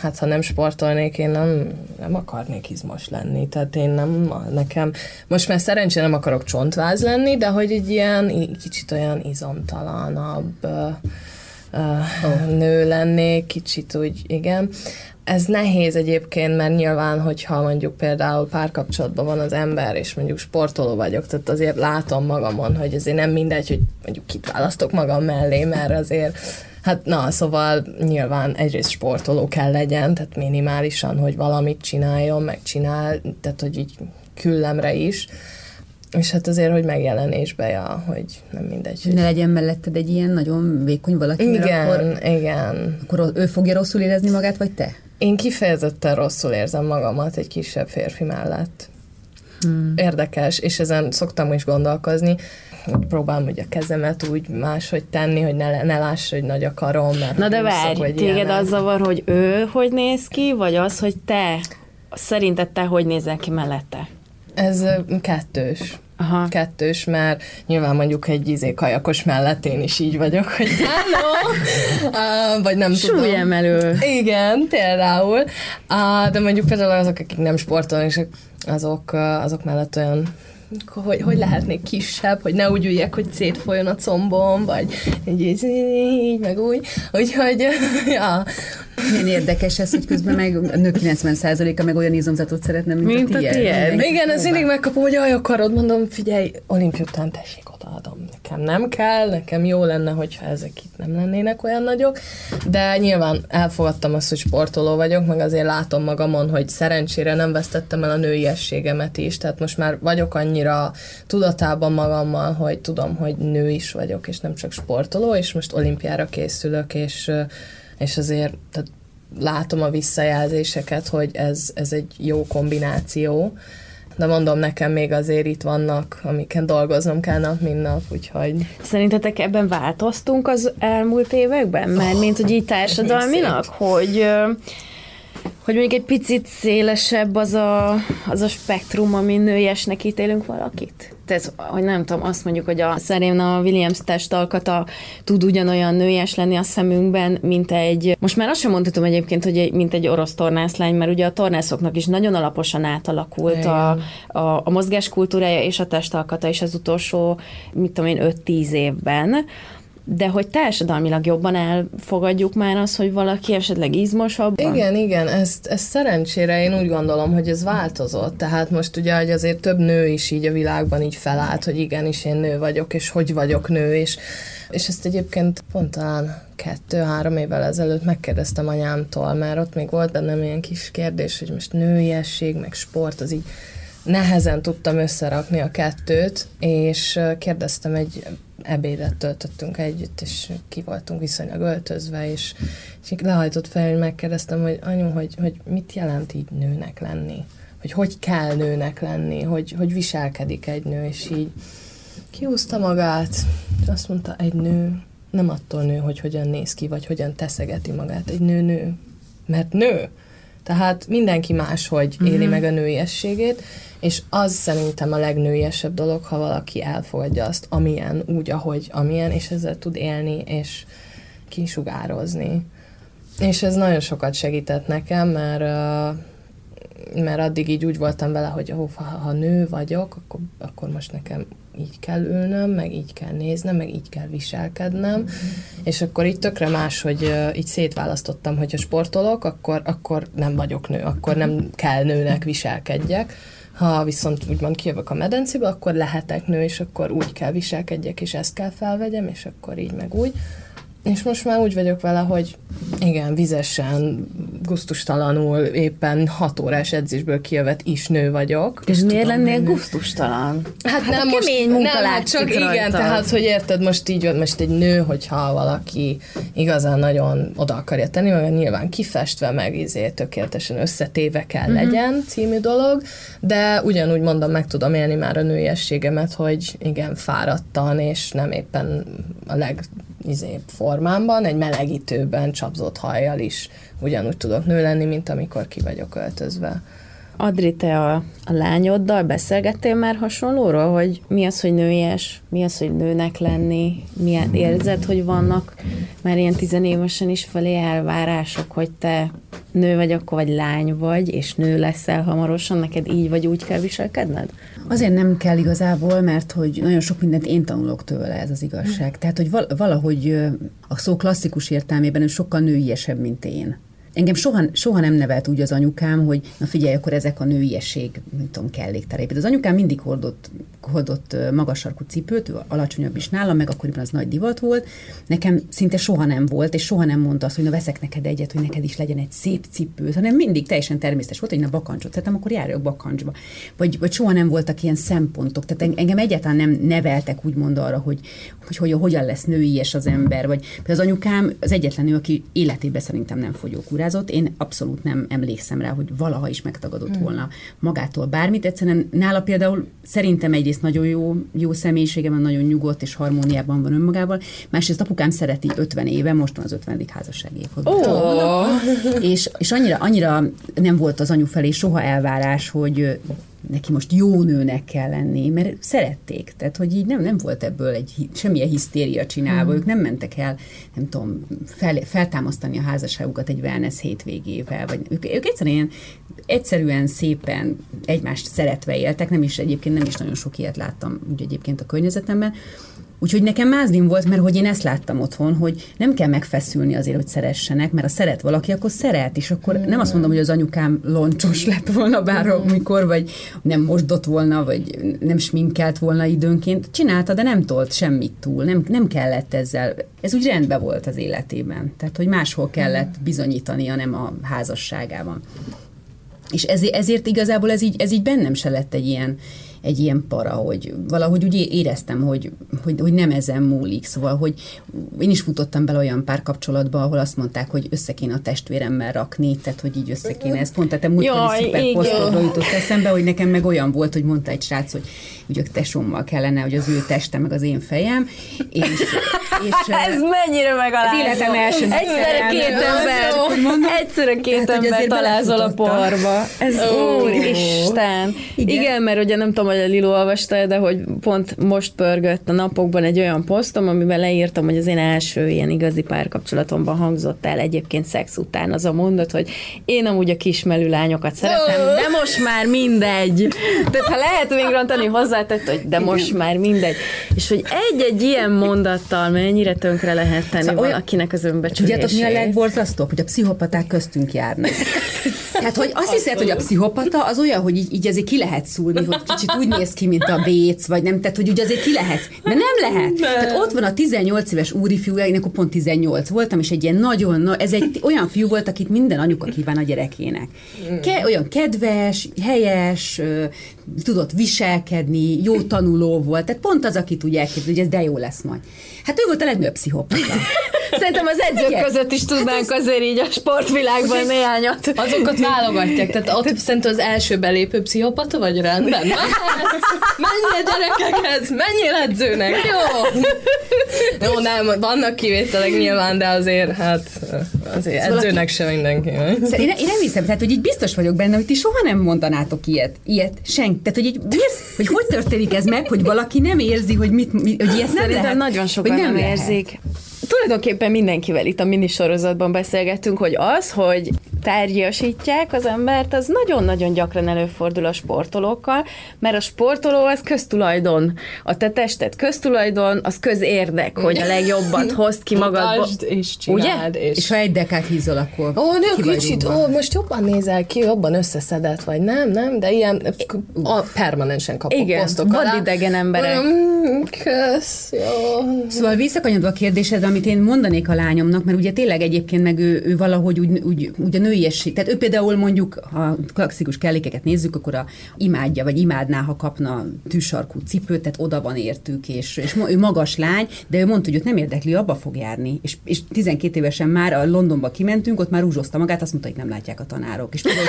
hát ha nem sportolnék, én nem, nem akarnék izmos lenni, tehát én nem, nekem, most már szerencsére nem akarok csontváz lenni, de hogy egy ilyen kicsit olyan izomtalanabb uh, oh. nő lennék, kicsit úgy, igen. Ez nehéz egyébként, mert nyilván, hogyha mondjuk például párkapcsolatban van az ember, és mondjuk sportoló vagyok, tehát azért látom magamon, hogy azért nem mindegy, hogy mondjuk kit választok magam mellé, mert azért Hát na, szóval nyilván egyrészt sportoló kell legyen, tehát minimálisan, hogy valamit csináljon, megcsinál, tehát hogy így küllemre is. És hát azért, hogy megjelenésbe, ja, hogy nem mindegy. Ne legyen melletted egy ilyen nagyon vékony valaki, igen, akkor, igen. Akkor ő fogja rosszul érezni magát, vagy te? Én kifejezetten rosszul érzem magamat egy kisebb férfi mellett. Hmm. Érdekes, és ezen szoktam is gondolkozni, próbálom hogy a kezemet úgy máshogy tenni, hogy ne, ne láss, hogy nagy a karom. Mert Na de várj, téged ilyenek. az zavar, hogy ő hogy néz ki, vagy az, hogy te, szerinted te hogy nézel ki mellette? Ez kettős. Aha. Kettős, mert nyilván mondjuk egy izé kajakos mellett én is így vagyok, hogy hello, uh, vagy nem tudom. Súlyemelő. Igen, például. Uh, de mondjuk például azok, akik nem sportolnak, és azok, azok mellett olyan hogy, hogy lehetnék kisebb, hogy ne úgy üljek, hogy szétfolyjon a combom, vagy így, így, így meg úgy. Úgyhogy, ja. Milyen érdekes ez, hogy közben meg a nő 90%-a meg olyan izomzatot szeretne, mint, mint a tiéd. Igen, ez mindig megkapom, hogy jaj, akarod, mondom, figyelj, olimpia után tessék odaadom. Nekem nem kell, nekem jó lenne, hogyha ezek itt nem lennének olyan nagyok, de nyilván elfogadtam azt, hogy sportoló vagyok, meg azért látom magamon, hogy szerencsére nem vesztettem el a nőiességemet is, tehát most már vagyok annyira tudatában magammal, hogy tudom, hogy nő is vagyok, és nem csak sportoló, és most olimpiára készülök, és, és azért tehát látom a visszajelzéseket, hogy ez, ez egy jó kombináció, de mondom, nekem még azért itt vannak, amiken dolgoznom kell nap, mint nap, úgyhogy... Szerintetek ebben változtunk az elmúlt években? Mert mint, hogy így társadalminak, hogy hogy még egy picit szélesebb az a, az a spektrum, ami nőiesnek ítélünk valakit? Tehát, hogy nem tudom, azt mondjuk, hogy a Serena Williams testalkata tud ugyanolyan nőies lenni a szemünkben, mint egy, most már azt sem mondhatom egyébként, hogy egy, mint egy orosz tornászlány, mert ugye a tornászoknak is nagyon alaposan átalakult a, a, a mozgáskultúrája és a testalkata is az utolsó, mit tudom én, 5-10 évben de hogy társadalmilag jobban elfogadjuk már az, hogy valaki esetleg izmosabb. Igen, igen, ezt, ezt szerencsére én úgy gondolom, hogy ez változott. Tehát most ugye, hogy azért több nő is így a világban így felállt, hogy igenis én nő vagyok, és hogy vagyok nő, és, és ezt egyébként pont talán kettő-három évvel ezelőtt megkérdeztem anyámtól, mert ott még volt bennem ilyen kis kérdés, hogy most nőiesség, meg sport, az így nehezen tudtam összerakni a kettőt, és kérdeztem egy ebédet töltöttünk együtt, és ki voltunk viszonylag öltözve, és, és lehajtott fel, hogy megkérdeztem, hogy anyu, hogy, hogy mit jelent így nőnek lenni? Hogy hogy kell nőnek lenni? Hogy, hogy viselkedik egy nő? És így kihúzta magát, és azt mondta, egy nő nem attól nő, hogy hogyan néz ki, vagy hogyan teszegeti magát. Egy nő nő, mert nő. Tehát mindenki máshogy éli mm-hmm. meg a nőiességét, és az szerintem a legnőiesebb dolog, ha valaki elfogadja azt, amilyen, úgy, ahogy, amilyen, és ezzel tud élni, és kisugározni. És ez nagyon sokat segített nekem, mert, mert addig így úgy voltam vele, hogy ó, ha, ha nő vagyok, akkor, akkor most nekem így kell ülnöm, meg így kell néznem, meg így kell viselkednem, mm-hmm. és akkor így tökre más, hogy így szétválasztottam, hogyha sportolok, akkor, akkor nem vagyok nő, akkor nem kell nőnek viselkedjek, ha viszont úgymond kijövök a medencébe, akkor lehetek nő, és akkor úgy kell viselkedjek, és ezt kell felvegyem, és akkor így meg úgy. És most már úgy vagyok vele, hogy igen, vizesen, guztustalanul, éppen hat órás edzésből kijövet is nő vagyok. És miért lennél nő. guztustalan? Hát, hát nem most, nem, hát csak rajta. igen, tehát, hogy érted, most így most egy nő, hogyha valaki igazán nagyon oda akarja tenni, mert nyilván kifestve, meg izé tökéletesen összetéve kell uh-huh. legyen című dolog, de ugyanúgy mondom, meg tudom élni már a nőiességemet, hogy igen, fáradtan, és nem éppen a leg izé, formámban, egy melegítőben csapzott hajjal is ugyanúgy tudok nő lenni, mint amikor ki vagyok öltözve. Adri, te a, a lányoddal beszélgettél már hasonlóról, hogy mi az, hogy nőies, mi az, hogy nőnek lenni, milyen érzed, hogy vannak már ilyen tizenévesen is felé elvárások, hogy te nő vagy, akkor vagy lány vagy, és nő leszel hamarosan, neked így vagy úgy kell viselkedned? Azért nem kell igazából, mert hogy nagyon sok mindent én tanulok tőle, ez az igazság. Tehát, hogy valahogy a szó klasszikus értelmében ő sokkal nőiesebb, mint én engem soha, soha nem nevelt úgy az anyukám, hogy na figyelj, akkor ezek a nőiesség, nem tudom, kellékterépét. Az anyukám mindig hordott, hordott magas sarkú cipőt, alacsonyabb is nálam, meg akkoriban az nagy divat volt. Nekem szinte soha nem volt, és soha nem mondta azt, hogy na veszek neked egyet, hogy neked is legyen egy szép cipő, hanem mindig teljesen természetes volt, hogy na bakancsot szeretem, akkor járjak bakancsba. Vagy, vagy soha nem voltak ilyen szempontok. Tehát engem egyáltalán nem neveltek úgymond arra, hogy, hogy, hogy hogyan lesz nőies az ember. Vagy az anyukám az egyetlen nő, aki életében szerintem nem fogyókúr túrázott, én abszolút nem emlékszem rá, hogy valaha is megtagadott hmm. volna magától bármit. Egyszerűen nála például szerintem egyrészt nagyon jó, jó személyisége van, nagyon nyugodt és harmóniában van önmagával, másrészt apukám szereti 50 éve, most van az 50. házasság évforduló. Oh. És, és annyira, annyira nem volt az anyu felé soha elvárás, hogy neki most jó nőnek kell lenni, mert szerették. Tehát, hogy így nem, nem volt ebből egy semmilyen hisztéria csinálva, mm. ők nem mentek el, nem tudom, fel, feltámasztani a házasságukat egy wellness hétvégével, vagy ők, ők egyszerűen, egyszerűen szépen egymást szeretve éltek, nem is egyébként nem is nagyon sok ilyet láttam úgy egyébként a környezetemben, Úgyhogy nekem mázlim volt, mert hogy én ezt láttam otthon, hogy nem kell megfeszülni azért, hogy szeressenek, mert ha szeret valaki, akkor szeret, és akkor nem azt mondom, hogy az anyukám loncsos lett volna bármikor, vagy nem mosdott volna, vagy nem sminkelt volna időnként. Csinálta, de nem tolt semmit túl, nem, nem kellett ezzel. Ez úgy rendben volt az életében. Tehát, hogy máshol kellett bizonyítania, nem a házasságában. És ezért, ezért igazából ez így, ez így bennem se lett egy ilyen, egy ilyen para, hogy valahogy úgy éreztem, hogy, hogy, hogy nem ezen múlik. Szóval, hogy én is futottam bele olyan párkapcsolatba, ahol azt mondták, hogy össze kéne a testvéremmel rakni, tehát hogy így össze kéne ezt pont, tehát múltkor is szuper jutott eszembe, hogy nekem meg olyan volt, hogy mondta egy srác, hogy úgy a tesómmal kellene, hogy az ő teste, meg az én fejem. És, és Ez mennyire megalázó. Az életem első Egyszerre két ember, egyszerre két ember találzol a porba. Ez úristen. Igen. Igen, mert ugye nem tudom, hogy a Lilo olvasta, de hogy pont most pörgött a napokban egy olyan posztom, amiben leírtam, hogy az én első ilyen igazi párkapcsolatomban hangzott el egyébként szex után az a mondat, hogy én amúgy a kismelű lányokat szeretem, de most már mindegy. Tehát ha lehet még rontani, hozzátett, hogy de most már mindegy. És hogy egy-egy ilyen mondattal mennyire tönkre lehet tenni szóval valakinek az önbecsülését. Tudjátok, mi a legborzasztóbb, hogy a pszichopaták köztünk járnak. Tehát, hogy azt hiszed, hogy a pszichopata az olyan, hogy így, így azért ki lehet szúrni, hogy kicsit úgy néz ki, mint a béc, vagy nem, tehát hogy ugye azért ki lehet. De nem lehet. Nem. Tehát ott van a 18 éves úri fiú, én akkor pont 18 voltam, és egy ilyen nagyon, na, ez egy olyan fiú volt, akit minden anyuka kíván a gyerekének. Ke, olyan kedves, helyes, tudott viselkedni, jó tanuló volt, tehát pont az, akit úgy elképzel, hogy ez de jó lesz majd. Hát ő volt a legnagyobb pszichopata. Szerintem az edzők Igen. között is tudnánk hát azért így a sportvilágban néhányat. Azokat válogatják, tehát ott szerintem az első belépő pszichopata vagy rendben. Menj a gyerekekhez, menjél edzőnek, jó? Jó, nem, vannak kivételek nyilván, de azért, hát azért szóval edzőnek sem mindenki. Én, én nem hiszem, tehát hogy így biztos vagyok benne, hogy ti soha nem mondanátok ilyet, ilyet senki. Tehát, hogy, így, hogy hogy történik ez meg, hogy valaki nem érzi, hogy mit, hogy ilyet nem lehet. nagyon sokan nem, nem érzik. Tulajdonképpen mindenkivel itt a minisorozatban beszélgettünk, hogy az, hogy tárgyasítják az embert, az nagyon-nagyon gyakran előfordul a sportolókkal, mert a sportoló az köztulajdon. A te tested köztulajdon, az közérdek, hogy a legjobbat hozd ki magadból. és csináld. Ugye? És... és ha egy dekát hízol, akkor Ó, nő, kicsit, ó, most jobban nézel ki, jobban összeszedett vagy, nem, nem, de ilyen a, permanensen kapok Igen, posztokat. vadidegen emberek. Mm, kösz, jó. Szóval visszakanyodva a kérdésedre, amit én mondanék a lányomnak, mert ugye tényleg egyébként meg ő, ő valahogy úgy, úgy, úgy a nőiesség, tehát ő például mondjuk, ha klasszikus kellékeket nézzük, akkor a imádja, vagy imádná, ha kapna tűsarkú cipőt, tehát oda van értük, és, és ő magas lány, de ő mondta, hogy őt nem érdekli, abba fog járni. És, és 12 évesen már a Londonba kimentünk, ott már rúzsozta magát, azt mondta, hogy nem látják a tanárok. És piros,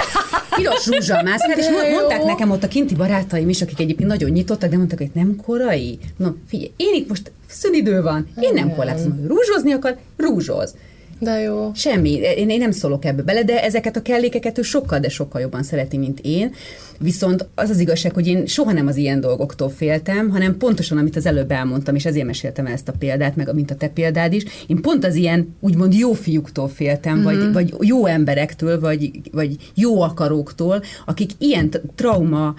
piros rúzsa mászkál, és mondták nekem ott a kinti barátaim is, akik egyébként nagyon nyitottak, de mondták, hogy nem korai. Na, figyelj, én itt most szünidő van, én nem korlátozom, hogy rúzsozni akar, rúzsoz. De jó. Semmi. Én, én nem szólok ebbe bele, de ezeket a kellékeket ő sokkal, de sokkal jobban szereti, mint én. Viszont az az igazság, hogy én soha nem az ilyen dolgoktól féltem, hanem pontosan, amit az előbb elmondtam, és ezért meséltem ezt a példát, meg mint a te példád is, én pont az ilyen úgymond jó fiúktól féltem, mm-hmm. vagy, mhm. vagy jó emberektől, vagy, vagy jó akaróktól, akik ilyen trauma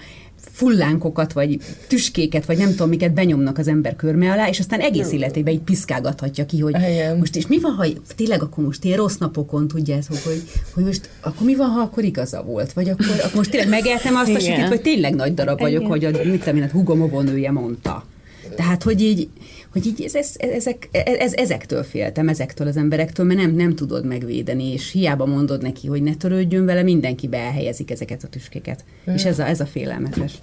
fullánkokat, vagy tüskéket, vagy nem tudom, miket benyomnak az ember körme alá, és aztán egész életében így piszkálgathatja ki, hogy Igen. most és mi van, ha tényleg akkor most ilyen rossz napokon tudjátok, hogy, hogy most akkor mi van, ha akkor igaza volt, vagy akkor, akkor most tényleg megeltem azt a sikit, vagy tényleg nagy darab vagyok, Igen. hogy a, mit tudom én, a hugom mondta. Tehát, hogy így, hogy így ez, ez, ezek, ez, ezektől féltem, ezektől az emberektől, mert nem, nem tudod megvédeni, és hiába mondod neki, hogy ne törődjön vele, mindenki behelyezik ezeket a tüskéket. Mm. És ez a, ez a félelmetes.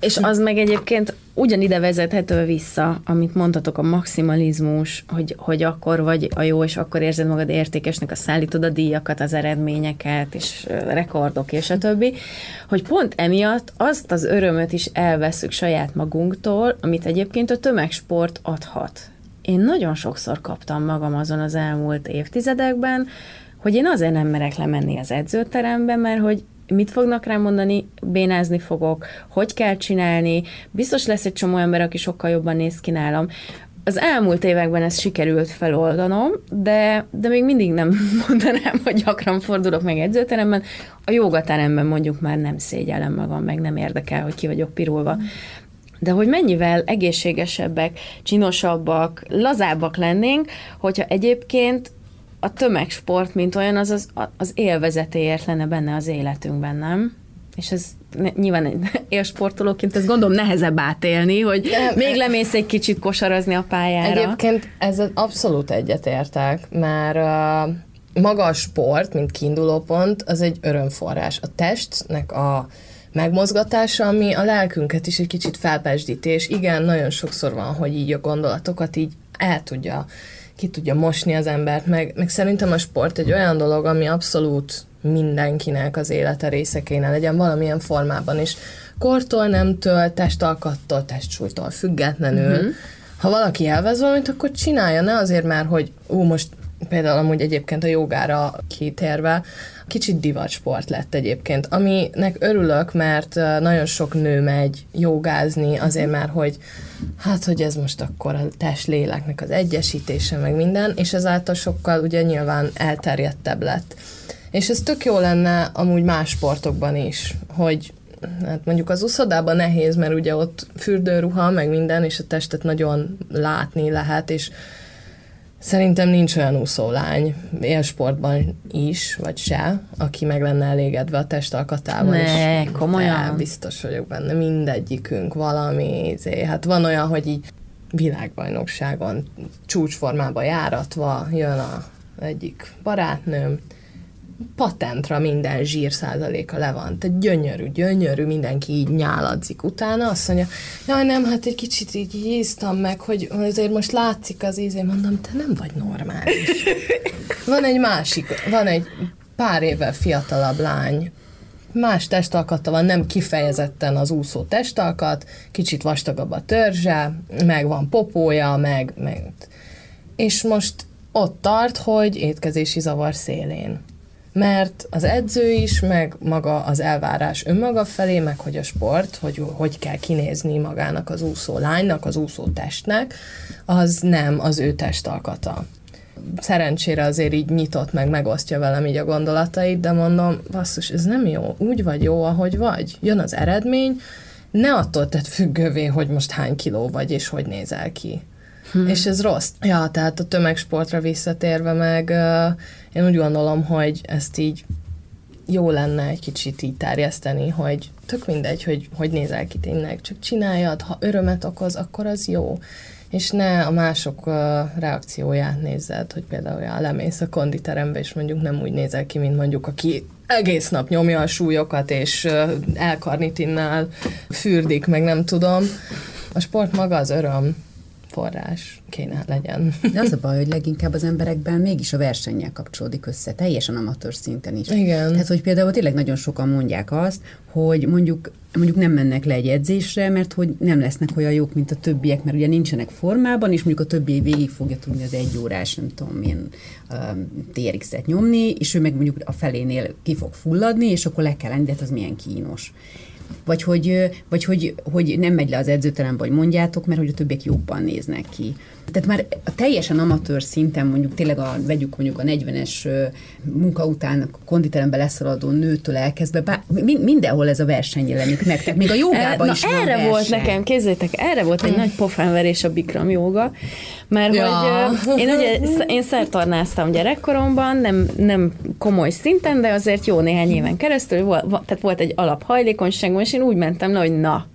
És az meg egyébként ugyanide vezethető vissza, amit mondhatok, a maximalizmus, hogy, hogy akkor vagy a jó, és akkor érzed magad értékesnek, a szállítod a díjakat, az eredményeket, és rekordok, és a többi, hogy pont emiatt azt az örömöt is elveszük saját magunktól, amit egyébként a tömegsport adhat. Én nagyon sokszor kaptam magam azon az elmúlt évtizedekben, hogy én azért nem merek lemenni az edzőterembe, mert hogy mit fognak rám mondani, bénázni fogok, hogy kell csinálni, biztos lesz egy csomó ember, aki sokkal jobban néz ki nálam. Az elmúlt években ezt sikerült feloldanom, de, de még mindig nem mondanám, hogy gyakran fordulok meg edzőteremben. A jogateremben mondjuk már nem szégyellem magam, meg nem érdekel, hogy ki vagyok pirulva. De hogy mennyivel egészségesebbek, csinosabbak, lazábbak lennénk, hogyha egyébként a tömegsport, mint olyan, az az, az élvezetéért lenne benne az életünkben, nem? És ez nyilván egy élsportolóként ez gondolom nehezebb átélni, hogy nem, még lemész egy kicsit kosarazni a pályára. Egyébként ez abszolút egyetértek, mert uh, maga a sport, mint kiinduló pont, az egy örömforrás. A testnek a megmozgatása, ami a lelkünket is egy kicsit felpesdíti, és igen, nagyon sokszor van, hogy így a gondolatokat így el tudja ki tudja mosni az embert, meg, meg szerintem a sport egy olyan dolog, ami abszolút mindenkinek az élete része kéne legyen valamilyen formában is. Kortól, nemtől, testalkattól, testsúlytól függetlenül. Uh-huh. Ha valaki elvez valamit, akkor csinálja, ne azért már, hogy ú, most például amúgy egyébként a jogára kitérve, kicsit divatsport lett egyébként, aminek örülök, mert nagyon sok nő megy jogázni azért már, hogy hát, hogy ez most akkor a test-léleknek az egyesítése, meg minden, és ezáltal sokkal ugye nyilván elterjedtebb lett. És ez tök jó lenne amúgy más sportokban is, hogy hát mondjuk az uszodában nehéz, mert ugye ott fürdőruha, meg minden, és a testet nagyon látni lehet, és Szerintem nincs olyan úszólány, élsportban is, vagy se, aki meg lenne elégedve a testalkatával. Ne, komolyan? De biztos vagyok benne, mindegyikünk valami, izé. hát van olyan, hogy így világbajnokságon csúcsformába járatva jön a egyik barátnőm, patentra minden zsír százaléka le van. Tehát gyönyörű, gyönyörű, mindenki így nyáladzik utána, azt mondja, jaj nem, hát egy kicsit így íztam meg, hogy azért most látszik az íz, én mondom, te nem vagy normális. Van egy másik, van egy pár évvel fiatalabb lány, más testalkata van, nem kifejezetten az úszó testalkat, kicsit vastagabb a törzse, meg van popója, meg, meg és most ott tart, hogy étkezési zavar szélén mert az edző is, meg maga az elvárás önmaga felé, meg hogy a sport, hogy hogy kell kinézni magának az úszó lánynak, az úszó testnek, az nem az ő testalkata. Szerencsére azért így nyitott meg, megosztja velem így a gondolatait, de mondom, basszus, ez nem jó, úgy vagy jó, ahogy vagy. Jön az eredmény, ne attól tett függővé, hogy most hány kiló vagy, és hogy nézel ki. Hmm. És ez rossz. Ja, tehát a tömegsportra visszatérve meg uh, én úgy gondolom, hogy ezt így jó lenne egy kicsit így terjeszteni, hogy tök mindegy, hogy hogy nézel ki tényleg, csak csináljad, ha örömet okoz, akkor az jó. És ne a mások uh, reakcióját nézed, hogy például ja, lemész a konditerembe, és mondjuk nem úgy nézel ki, mint mondjuk aki egész nap nyomja a súlyokat, és uh, elkarnitinnál fürdik, meg nem tudom. A sport maga az öröm, forrás kéne legyen. De az a baj, hogy leginkább az emberekben mégis a versennyel kapcsolódik össze, teljesen amatőr szinten is. Igen. Tehát, hogy például tényleg nagyon sokan mondják azt, hogy mondjuk mondjuk nem mennek le egy edzésre, mert hogy nem lesznek olyan jók, mint a többiek, mert ugye nincsenek formában, és mondjuk a többi végig fogja tudni az egy órás, nem tudom milyen um, TRX-et nyomni, és ő meg mondjuk a felénél ki fog fulladni, és akkor le kell lenni, de hát az milyen kínos vagy hogy, vagy hogy, hogy nem megy le az edzőterembe, vagy mondjátok, mert hogy a többiek jobban néznek ki. Tehát már a teljesen amatőr szinten mondjuk tényleg a, vegyük mondjuk a 40-es munka után konditerembe leszaladó nőtől elkezdve, bár, mindenhol ez a verseny jelenik meg, tehát még a jogában is Na, erre van volt nekem, kézzétek, erre volt egy nagy pofánverés a Bikram joga, mert ja. hogy én ugye én szertornáztam gyerekkoromban, nem, nem komoly szinten, de azért jó néhány éven keresztül, volt, tehát volt egy alaphajlékonyságom, és én úgy mentem le, hogy na,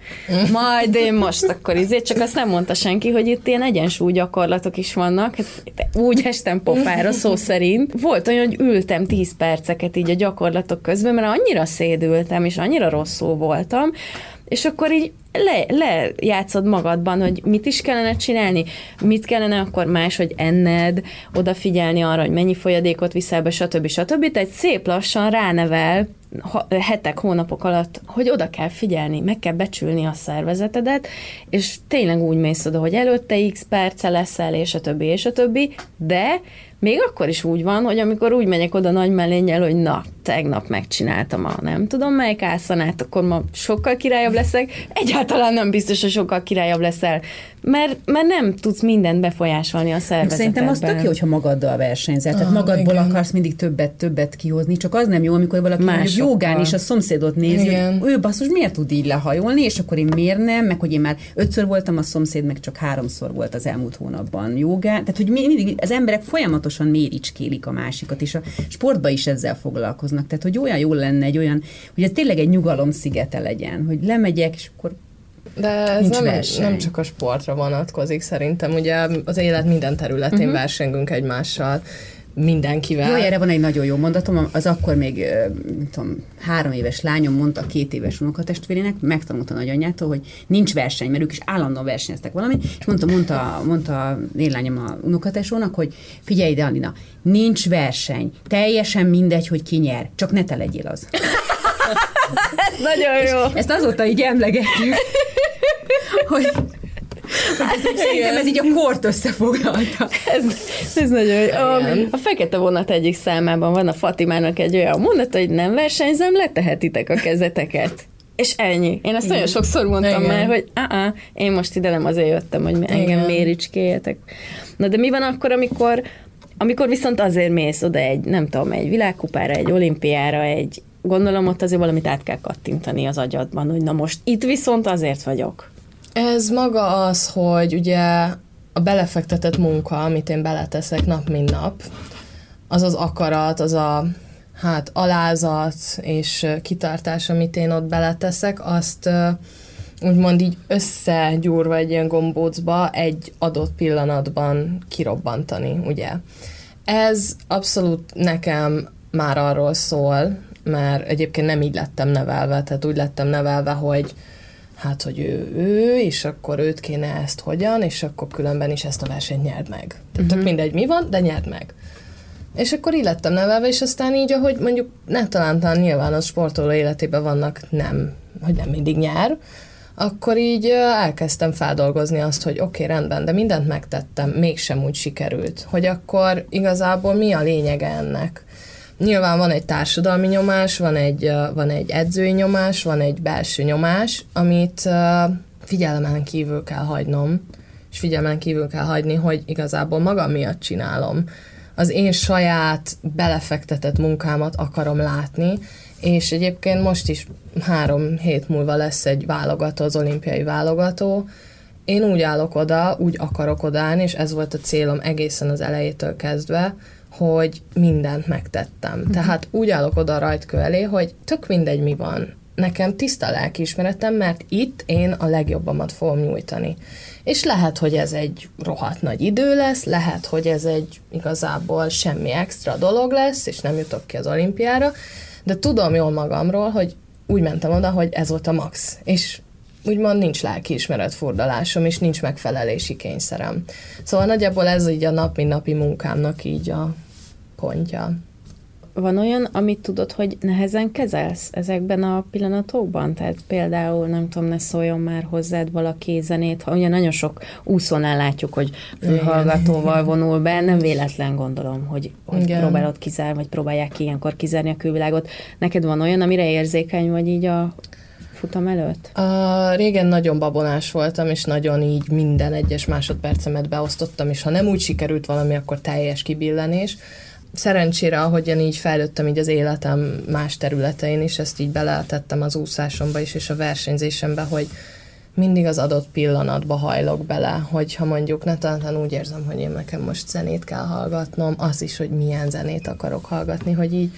majd én most akkor izé, csak azt nem mondta senki, hogy itt ilyen egyensúly gyakorlatok is vannak, hát úgy estem pofára szó szerint. Volt olyan, hogy ültem 10 perceket így a gyakorlatok közben, mert annyira szédültem, és annyira rosszul voltam, és akkor így le, lejátszod magadban, hogy mit is kellene csinálni, mit kellene akkor máshogy enned, odafigyelni arra, hogy mennyi folyadékot viszel be, stb. stb. Tehát szép lassan ránevel hetek, hónapok alatt, hogy oda kell figyelni, meg kell becsülni a szervezetedet, és tényleg úgy mész oda, hogy előtte x perce leszel, és a többi, és a többi, de még akkor is úgy van, hogy amikor úgy megyek oda nagy mellénnyel, hogy na, tegnap megcsináltam a nem tudom melyik ászanát, akkor ma sokkal királyabb leszek. Egyáltalán nem biztos, hogy sokkal királyabb leszel, mert, mert nem tudsz mindent befolyásolni a szervezetedben. Szerintem az tök jó, hogyha magaddal versenyzel, tehát ah, magadból igen. akarsz mindig többet, többet kihozni, csak az nem jó, amikor valaki mondjuk jogán is a szomszédot nézi, igen. hogy ő basszus miért tud így lehajolni, és akkor én miért nem, meg hogy én már ötször voltam a szomszéd, meg csak háromszor volt az elmúlt hónapban jogán. Tehát, hogy mindig az emberek folyamatosan méricskélik a másikat, és a sportban is ezzel foglalkoznak. Tehát, hogy olyan jó lenne egy olyan, hogy ez tényleg egy nyugalom szigete legyen, hogy lemegyek, és akkor de ez nem, nem csak a sportra vonatkozik szerintem, ugye az élet minden területén uh-huh. versengünk egymással, mindenkivel. Jó, erre van egy nagyon jó mondatom, az akkor még tudom, három éves lányom mondta két éves unokatestvérének, megtanulta nagyanyjától, hogy nincs verseny, mert ők is állandóan versenyeztek valami, és mondta, mondta, mondta én lányom a unokatesónak, hogy figyelj ide, Alina, nincs verseny, teljesen mindegy, hogy ki nyer, csak ne te legyél az. Ez nagyon jó. És ezt azóta így emlegetjük, hogy Hát, szerintem ez így a kort összefoglalta. Ez, ez nagyon jó. A, a Fekete Vonat egyik számában van a Fatimának egy olyan mondata, hogy nem versenyzem, letehetitek a kezeteket. És ennyi. Én ezt Igen. nagyon sokszor mondtam Igen. már, hogy á, én most ide nem azért jöttem, hogy engem Igen. méricskéjetek. Na de mi van akkor, amikor amikor viszont azért mész oda egy, nem tudom, egy világkupára, egy olimpiára, egy, gondolom ott azért valamit át kell kattintani az agyadban, hogy na most itt viszont azért vagyok. Ez maga az, hogy ugye a belefektetett munka, amit én beleteszek nap, mint nap, az az akarat, az a hát alázat és kitartás, amit én ott beleteszek, azt úgymond így összegyúrva egy ilyen gombócba egy adott pillanatban kirobbantani, ugye. Ez abszolút nekem már arról szól, mert egyébként nem így lettem nevelve, tehát úgy lettem nevelve, hogy hát, hogy ő, ő, és akkor őt kéne ezt hogyan, és akkor különben is ezt a versenyt nyerd meg. Tehát uh-huh. tök mindegy mi van, de nyerd meg. És akkor így lettem nevelve, és aztán így, ahogy mondjuk ne talán nyilván a sportoló életében vannak nem, hogy nem mindig nyer, akkor így elkezdtem feldolgozni azt, hogy oké, okay, rendben, de mindent megtettem, mégsem úgy sikerült, hogy akkor igazából mi a lényege ennek? Nyilván van egy társadalmi nyomás, van egy, van egy edzői nyomás, van egy belső nyomás, amit figyelmen kívül kell hagynom, és figyelmen kívül kell hagyni, hogy igazából magam miatt csinálom. Az én saját belefektetett munkámat akarom látni, és egyébként most is három hét múlva lesz egy válogató, az olimpiai válogató. Én úgy állok oda, úgy akarok odállni, és ez volt a célom egészen az elejétől kezdve, hogy mindent megtettem. Uh-huh. Tehát úgy állok oda a rajtkő elé, hogy tök mindegy mi van. Nekem tiszta lelkiismeretem, mert itt én a legjobbamat fogom nyújtani. És lehet, hogy ez egy rohadt nagy idő lesz, lehet, hogy ez egy igazából semmi extra dolog lesz, és nem jutok ki az olimpiára, de tudom jól magamról, hogy úgy mentem oda, hogy ez volt a max. És úgymond nincs lelkiismeret fordalásom, és nincs megfelelési kényszerem. Szóval nagyjából ez így a napi napi munkámnak így a pontja. Van olyan, amit tudod, hogy nehezen kezelsz ezekben a pillanatokban? Tehát például, nem tudom, ne szóljon már hozzád valaki zenét, ha ugye nagyon sok úszónál látjuk, hogy fülhallgatóval vonul be, nem véletlen gondolom, hogy, hogy próbálod kizárni, vagy próbálják ki ilyenkor kizárni a külvilágot. Neked van olyan, amire érzékeny vagy így a futam előtt? A, régen nagyon babonás voltam, és nagyon így minden egyes másodpercemet beosztottam, és ha nem úgy sikerült valami, akkor teljes kibillenés szerencsére, ahogyan így fejlődtem így az életem más területein is, ezt így beletettem az úszásomba is, és a versenyzésembe, hogy mindig az adott pillanatba hajlok bele, hogyha mondjuk netán úgy érzem, hogy én nekem most zenét kell hallgatnom, az is, hogy milyen zenét akarok hallgatni, hogy így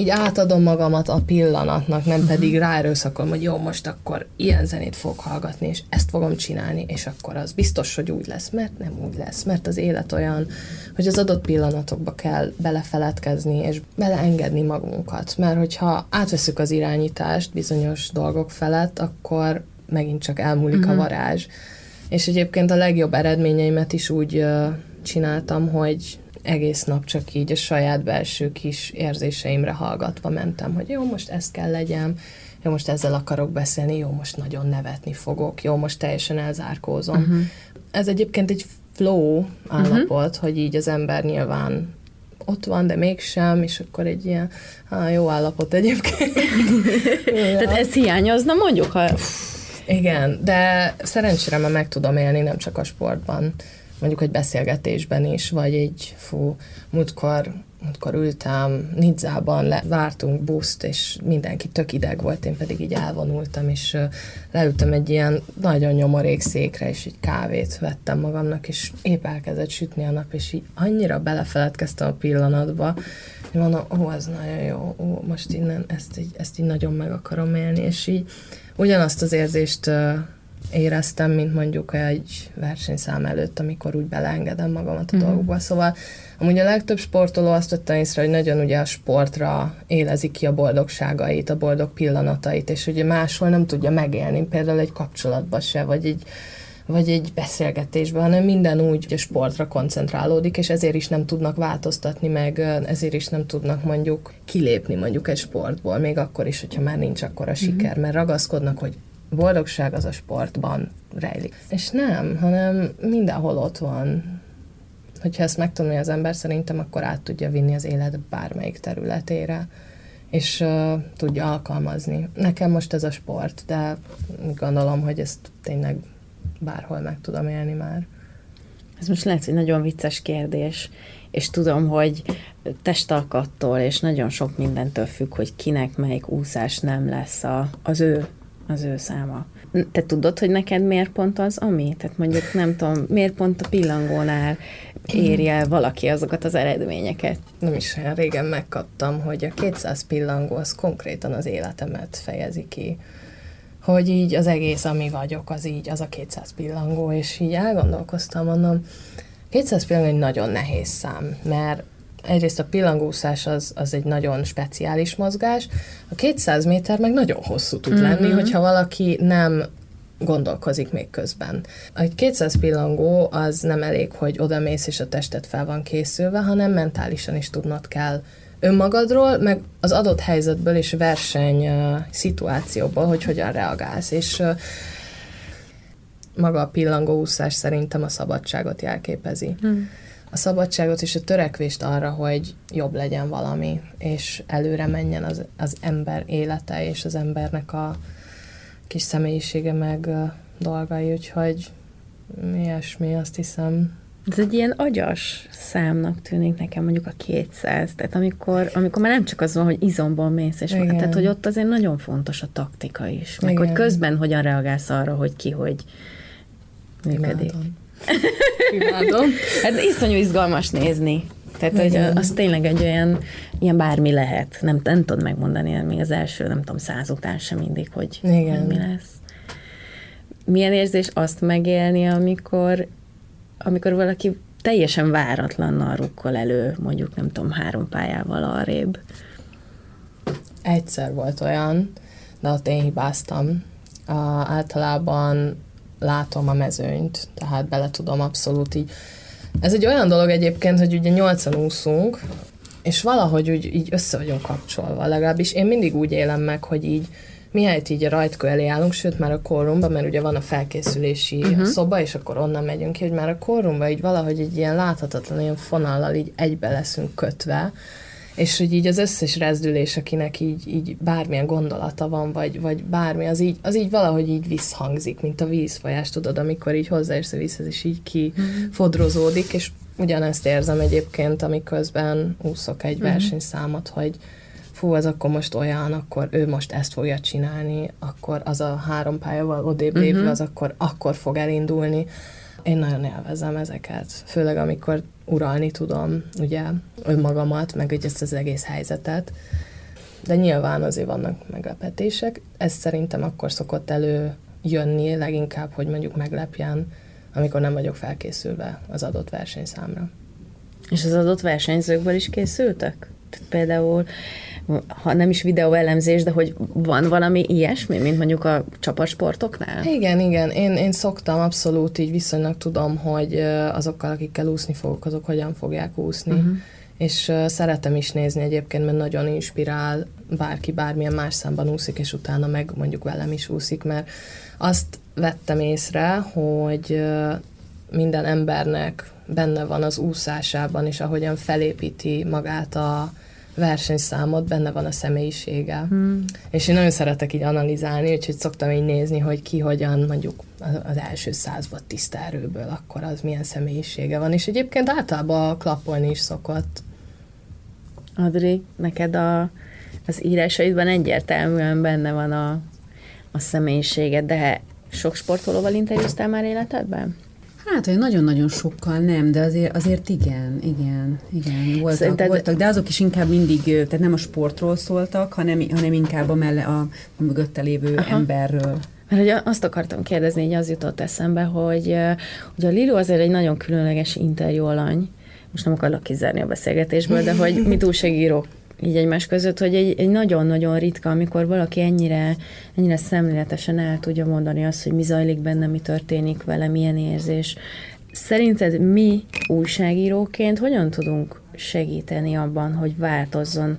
így átadom magamat a pillanatnak, nem uh-huh. pedig ráerőszakolom, hogy jó, most akkor ilyen zenét fog hallgatni, és ezt fogom csinálni, és akkor az biztos, hogy úgy lesz, mert nem úgy lesz, mert az élet olyan, hogy az adott pillanatokba kell belefeledkezni, és beleengedni magunkat, mert hogyha átveszük az irányítást bizonyos dolgok felett, akkor megint csak elmúlik uh-huh. a mhm. varázs. És egyébként a legjobb eredményeimet is úgy csináltam, hogy egész nap csak így a saját belső kis érzéseimre hallgatva mentem, hogy jó, most ezt kell legyen, jó, most ezzel akarok beszélni, jó, most nagyon nevetni fogok, jó, most teljesen elzárkózom. Uh-huh. Ez egyébként egy flow állapot, uh-huh. hogy így az ember nyilván ott van, de mégsem, és akkor egy ilyen á, jó állapot egyébként. Tehát ez hiányozna mondjuk, ha... Igen, de szerencsére már meg tudom élni, nem csak a sportban mondjuk egy beszélgetésben is, vagy egy, fú, múltkor, múltkor ültem Nidzában, le, vártunk buszt, és mindenki tök ideg volt, én pedig így elvonultam, és leültem egy ilyen nagyon nyomorék székre, és így kávét vettem magamnak, és épp elkezdett sütni a nap, és így annyira belefeledkeztem a pillanatba, hogy mondom, ó, ez nagyon jó, ó, most innen ezt így, ezt így nagyon meg akarom élni, és így ugyanazt az érzést éreztem, mint mondjuk egy versenyszám előtt, amikor úgy beleengedem magamat a mm. dolgokba. Szóval amúgy a legtöbb sportoló azt vette észre, hogy nagyon ugye a sportra élezik ki a boldogságait, a boldog pillanatait, és ugye máshol nem tudja megélni, például egy kapcsolatban se, vagy egy vagy egy beszélgetésben, hanem minden úgy a sportra koncentrálódik, és ezért is nem tudnak változtatni, meg ezért is nem tudnak mondjuk kilépni mondjuk egy sportból, még akkor is, hogyha már nincs akkor a siker, mm-hmm. mert ragaszkodnak, hogy boldogság az a sportban rejlik. És nem, hanem mindenhol ott van. Hogyha ezt megtanulja az ember, szerintem akkor át tudja vinni az élet bármelyik területére, és uh, tudja alkalmazni. Nekem most ez a sport, de gondolom, hogy ezt tényleg bárhol meg tudom élni már. Ez most lehet, hogy nagyon vicces kérdés, és tudom, hogy testalkattól és nagyon sok mindentől függ, hogy kinek melyik úszás nem lesz a, az ő az ő száma. Te tudod, hogy neked miért pont az, ami? Tehát mondjuk nem tudom, miért pont a pillangónál érje el valaki azokat az eredményeket? Nem is olyan régen megkaptam, hogy a 200 pillangó az konkrétan az életemet fejezi ki. Hogy így az egész, ami vagyok, az így, az a 200 pillangó, és így elgondolkoztam, mondom, 200 pillangó egy nagyon nehéz szám, mert egyrészt a pillangószás az, az egy nagyon speciális mozgás, a 200 méter meg nagyon hosszú tud lenni, mm-hmm. hogyha valaki nem gondolkozik még közben. A 200 pillangó az nem elég, hogy odamész és a testet fel van készülve, hanem mentálisan is tudnod kell önmagadról, meg az adott helyzetből és verseny uh, szituációból, hogy hogyan reagálsz. És uh, maga a pillangóúszás szerintem a szabadságot jelképezi. Mm a szabadságot és a törekvést arra, hogy jobb legyen valami, és előre menjen az, az ember élete, és az embernek a kis személyisége meg dolgai, úgyhogy ilyesmi, azt hiszem. Ez egy ilyen agyas számnak tűnik nekem mondjuk a 200, tehát amikor, amikor már nem csak az van, hogy izomból mész, és Igen. tehát hogy ott azért nagyon fontos a taktika is, meg Igen. hogy közben hogyan reagálsz arra, hogy ki hogy működik. Imádom. Imádom. hát iszonyú izgalmas nézni. Tehát, hogy az tényleg egy olyan, ilyen bármi lehet. Nem, nem tudod megmondani, még az első, nem tudom, száz után sem mindig, hogy, Igen. mi lesz. Milyen érzés azt megélni, amikor, amikor valaki teljesen váratlannal rukkol elő, mondjuk nem tudom, három pályával arrébb. Egyszer volt olyan, de ott én hibáztam. A, általában látom a mezőnyt, tehát bele tudom abszolút így. Ez egy olyan dolog egyébként, hogy ugye nyolcan úszunk, és valahogy úgy így össze vagyunk kapcsolva, legalábbis én mindig úgy élem meg, hogy így mihelyt így a rajtkő elé állunk, sőt már a korrumba, mert ugye van a felkészülési uh-huh. szoba, és akkor onnan megyünk ki, hogy már a korrumba így valahogy egy ilyen láthatatlan ilyen fonallal így egybe leszünk kötve, és hogy így az összes rezdülés, akinek így, így bármilyen gondolata van, vagy, vagy bármi, az így, az így valahogy így visszhangzik, mint a vízfolyás, tudod, amikor így hozzáérsz a vízhez, és így kifodrozódik, és ugyanezt érzem egyébként, amiközben úszok egy uh-huh. versenyszámot, hogy fú, ez akkor most olyan, akkor ő most ezt fogja csinálni, akkor az a három pályával odébb lépve, uh-huh. az akkor, akkor fog elindulni. Én nagyon élvezem ezeket, főleg amikor uralni tudom, ugye, önmagamat, meg ugye ezt az egész helyzetet. De nyilván azért vannak meglepetések. Ez szerintem akkor szokott elő jönni leginkább, hogy mondjuk meglepjen, amikor nem vagyok felkészülve az adott versenyszámra. És az adott versenyzőkből is készültek? Tehát például ha nem is videó elemzés, de hogy van valami ilyesmi, mint mondjuk a csapatsportoknál? Igen, igen. Én, én szoktam abszolút így viszonylag tudom, hogy azokkal, akikkel úszni fogok, azok hogyan fogják úszni. Uh-huh. És szeretem is nézni egyébként, mert nagyon inspirál bárki bármilyen más számban úszik, és utána meg mondjuk velem is úszik, mert azt vettem észre, hogy minden embernek benne van az úszásában, és ahogyan felépíti magát a, versenyszámot, benne van a személyisége. Hmm. És én nagyon szeretek így analizálni, úgyhogy szoktam így nézni, hogy ki hogyan mondjuk az első százban tiszta erőből, akkor az milyen személyisége van. És egyébként általában klappolni is szokott. Adri, neked a, az írásaidban egyértelműen benne van a, a személyiséged, de sok sportolóval interjúztál már életedben? Hát, hogy nagyon-nagyon sokkal nem, de azért, azért igen, igen, igen, voltak, Szerinted... voltak, de azok is inkább mindig, tehát nem a sportról szóltak, hanem, hanem inkább a, melle, a mögötte lévő Aha. emberről. Mert hogy azt akartam kérdezni, így az jutott eszembe, hogy, hogy a Lilo azért egy nagyon különleges interjú alany, most nem akarok kizárni a beszélgetésből, de hogy mit újságírók így egymás között, hogy egy, egy nagyon-nagyon ritka, amikor valaki ennyire, ennyire szemléletesen el tudja mondani azt, hogy mi zajlik benne, mi történik vele, milyen érzés. Szerinted mi újságíróként hogyan tudunk segíteni abban, hogy változzon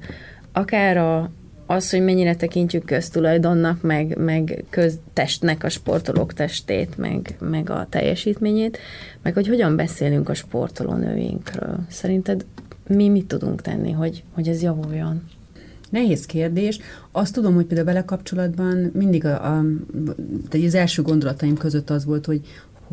akár a, az, hogy mennyire tekintjük köztulajdonnak, meg, meg köztestnek a sportolók testét, meg, meg a teljesítményét, meg hogy hogyan beszélünk a sportoló nőinkről. Szerinted mi mit tudunk tenni, hogy, hogy ez javuljon? Nehéz kérdés. Azt tudom, hogy például vele kapcsolatban mindig a, a, az első gondolataim között az volt, hogy,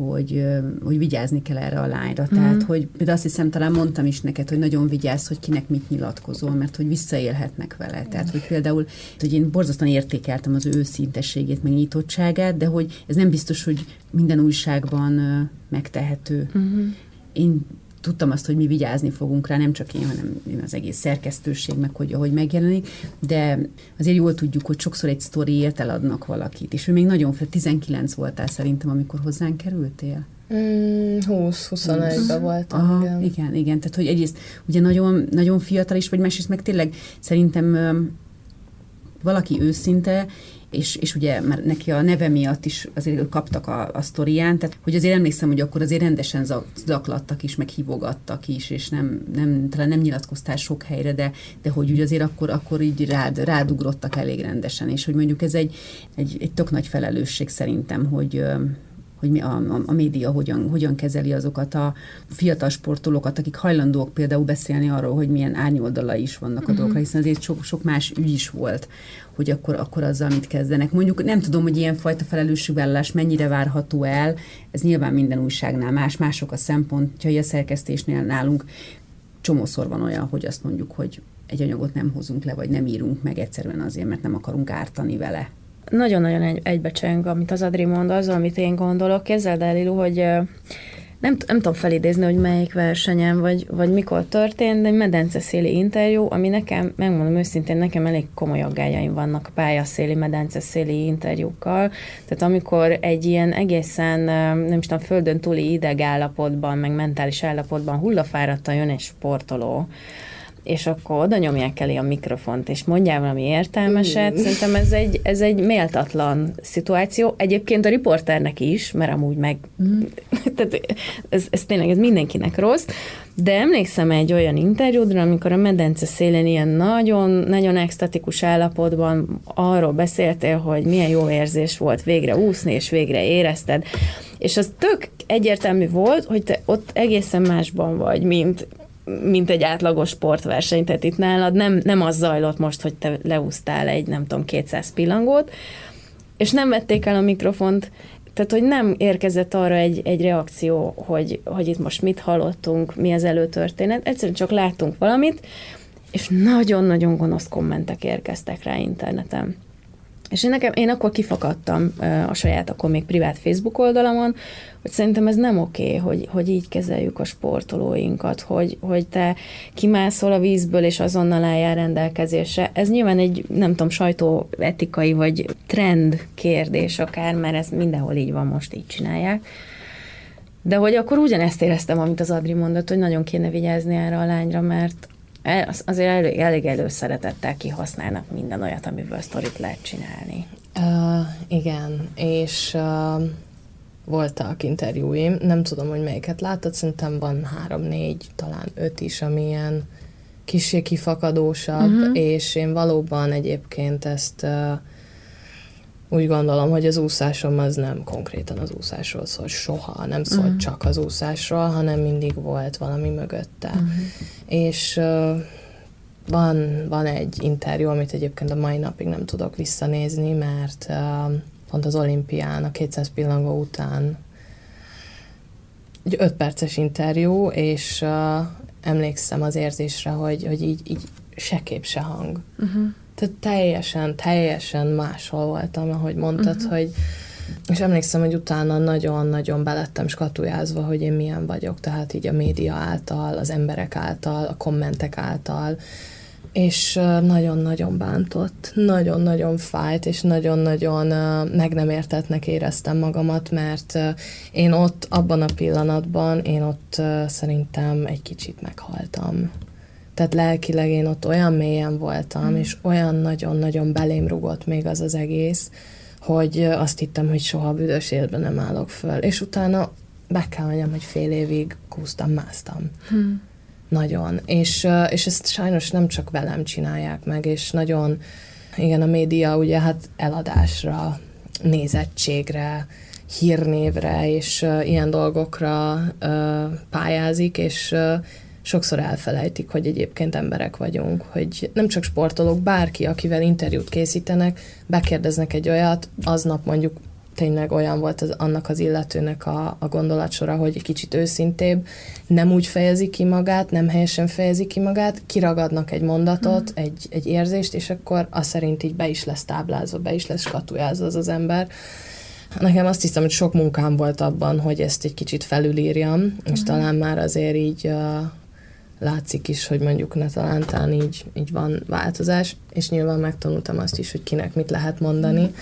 hogy, hogy vigyázni kell erre a lányra. Mm. Tehát, hogy például azt hiszem, talán mondtam is neked, hogy nagyon vigyázz, hogy kinek mit nyilatkozol, mert hogy visszaélhetnek vele. Tehát, hogy például, hogy én borzasztóan értékeltem az ő őszintességét, meg nyitottságát, de hogy ez nem biztos, hogy minden újságban megtehető. Mm-hmm. Én tudtam azt, hogy mi vigyázni fogunk rá, nem csak én, hanem az egész szerkesztőség, meg hogy ahogy megjelenik, de azért jól tudjuk, hogy sokszor egy sztoriért eladnak valakit, és ő még nagyon fel, 19 voltál szerintem, amikor hozzánk kerültél. Mm, 20-21-ben voltam, Aha, igen. igen. Igen, tehát hogy egyrészt ugye nagyon, nagyon fiatal is vagy, másrészt meg tényleg szerintem valaki őszinte, és, és ugye már neki a neve miatt is azért kaptak a, a sztorián, tehát hogy azért emlékszem, hogy akkor azért rendesen zaklattak is, meg hívogattak is, és nem, nem, talán nem nyilatkoztál sok helyre, de, de hogy úgy azért akkor, akkor így rád, rádugrottak elég rendesen, és hogy mondjuk ez egy, egy, egy tök nagy felelősség szerintem, hogy, hogy mi a, a, a média hogyan, hogyan kezeli azokat a fiatal sportolókat, akik hajlandók például beszélni arról, hogy milyen árnyoldalai is vannak a uh-huh. dolgokra, hiszen azért sok, sok más ügy is volt, hogy akkor, akkor azzal mit kezdenek. Mondjuk nem tudom, hogy ilyen fajta felelősségvállalás mennyire várható el, ez nyilván minden újságnál más, mások a szempontjai a szerkesztésnél nálunk. Csomószor van olyan, hogy azt mondjuk, hogy egy anyagot nem hozunk le, vagy nem írunk meg egyszerűen azért, mert nem akarunk ártani vele nagyon-nagyon egy, egybecseng, amit az Adri mond, az, amit én gondolok. Képzeld el, Lilu, hogy nem, nem tudom felidézni, hogy melyik versenyen, vagy, vagy mikor történt, de egy medenceszéli interjú, ami nekem, megmondom őszintén, nekem elég komoly aggájaim vannak a pályaszéli, medenceszéli interjúkkal. Tehát amikor egy ilyen egészen, nem is tudom, földön túli idegállapotban, meg mentális állapotban hullafáradtan jön egy sportoló, és akkor oda nyomják elé a mikrofont, és mondjál valami értelmeset, mm. szerintem ez egy, ez egy méltatlan szituáció. Egyébként a riporternek is, mert amúgy meg, mm. tehát ez, ez tényleg ez mindenkinek rossz, de emlékszem egy olyan interjúdra, amikor a medence szélén ilyen nagyon, nagyon extatikus állapotban arról beszéltél, hogy milyen jó érzés volt végre úszni, és végre érezted. És az tök egyértelmű volt, hogy te ott egészen másban vagy, mint, mint egy átlagos sportverseny, tehát itt nálad nem, nem az zajlott most, hogy te leúztál egy, nem tudom, 200 pillangót, és nem vették el a mikrofont, tehát, hogy nem érkezett arra egy, egy reakció, hogy, hogy itt most mit hallottunk, mi az előtörténet, egyszerűen csak láttunk valamit, és nagyon-nagyon gonosz kommentek érkeztek rá interneten. És én, nekem, én akkor kifakadtam a saját, akkor még privát Facebook oldalamon, hogy szerintem ez nem oké, okay, hogy, hogy így kezeljük a sportolóinkat, hogy, hogy te kimászol a vízből, és azonnal álljál rendelkezésre. Ez nyilván egy, nem tudom, sajtóetikai vagy trend kérdés akár, mert ez mindenhol így van, most így csinálják. De hogy akkor ugyanezt éreztem, amit az Adri mondott, hogy nagyon kéne vigyázni erre a lányra, mert azért elég, elég előszeretettel kihasználnak minden olyat, amiből sztorit lehet csinálni. Uh, igen, és uh, voltak interjúim, nem tudom, hogy melyiket láttad, szerintem van három, négy, talán öt is, amilyen kicsi kifakadósabb, uh-huh. és én valóban egyébként ezt uh, úgy gondolom, hogy az úszásom az nem konkrétan az úszásról szól, soha nem szólt uh-huh. csak az úszásról, hanem mindig volt valami mögötte. Uh-huh. És uh, van, van egy interjú, amit egyébként a mai napig nem tudok visszanézni, mert uh, pont az olimpián, a 200 pillangó után egy 5 perces interjú, és uh, emlékszem az érzésre, hogy, hogy így, így se kép, se hang. Uh-huh. Tehát teljesen, teljesen máshol voltam, ahogy mondtad, uh-huh. hogy és emlékszem, hogy utána nagyon-nagyon belettem skatujázva, hogy én milyen vagyok, tehát így a média által, az emberek által, a kommentek által, és nagyon-nagyon bántott, nagyon-nagyon fájt, és nagyon-nagyon meg nem értetnek éreztem magamat, mert én ott, abban a pillanatban, én ott szerintem egy kicsit meghaltam. Tehát lelkileg én ott olyan mélyen voltam, mm. és olyan nagyon-nagyon belém rugott még az az egész, hogy azt hittem, hogy soha büdös életben nem állok föl. És utána be kell mondjam, hogy fél évig kúztam, másztam. Mm nagyon. És, és ezt sajnos nem csak velem csinálják meg, és nagyon, igen, a média ugye hát eladásra, nézettségre, hírnévre és uh, ilyen dolgokra uh, pályázik, és uh, sokszor elfelejtik, hogy egyébként emberek vagyunk, hogy nem csak sportolók, bárki, akivel interjút készítenek, bekérdeznek egy olyat, aznap mondjuk tényleg olyan volt az, annak az illetőnek a, a gondolatsora, hogy egy kicsit őszintébb, nem úgy fejezi ki magát, nem helyesen fejezi ki magát, kiragadnak egy mondatot, mm. egy, egy érzést, és akkor az szerint így be is lesz táblázva, be is lesz skatujázva az az ember. Nekem azt hiszem, hogy sok munkám volt abban, hogy ezt egy kicsit felülírjam, mm. és talán már azért így uh, látszik is, hogy mondjuk ne talán így, így van változás, és nyilván megtanultam azt is, hogy kinek mit lehet mondani.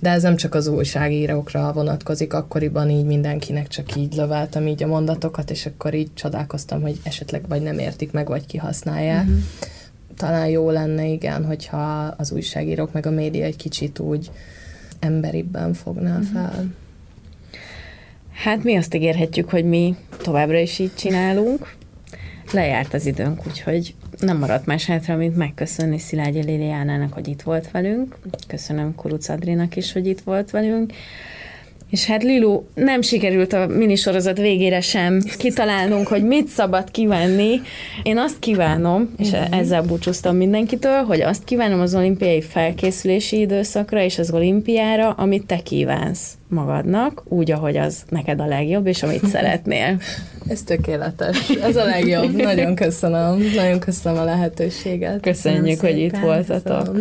De ez nem csak az újságírókra vonatkozik, akkoriban így mindenkinek csak így löveltem így a mondatokat, és akkor így csodálkoztam, hogy esetleg vagy nem értik meg, vagy kihasználják. Uh-huh. Talán jó lenne, igen, hogyha az újságírók meg a média egy kicsit úgy emberibben fogná uh-huh. fel. Hát mi azt ígérhetjük, hogy mi továbbra is így csinálunk. Lejárt az időnk, úgyhogy nem maradt más hátra, mint megköszönni Szilágyi Liliánának, hogy itt volt velünk. Köszönöm Kuruc Adrinak is, hogy itt volt velünk. És hát Lilu, nem sikerült a minisorozat végére sem kitalálnunk, hogy mit szabad kívánni. Én azt kívánom, és uh-huh. ezzel búcsúztam mindenkitől, hogy azt kívánom az olimpiai felkészülési időszakra és az olimpiára, amit te kívánsz magadnak, úgy, ahogy az neked a legjobb, és amit szeretnél. Ez tökéletes. Ez a legjobb. Nagyon köszönöm. Nagyon köszönöm a lehetőséget. Köszönjük, Köszönöm hogy itt voltatok.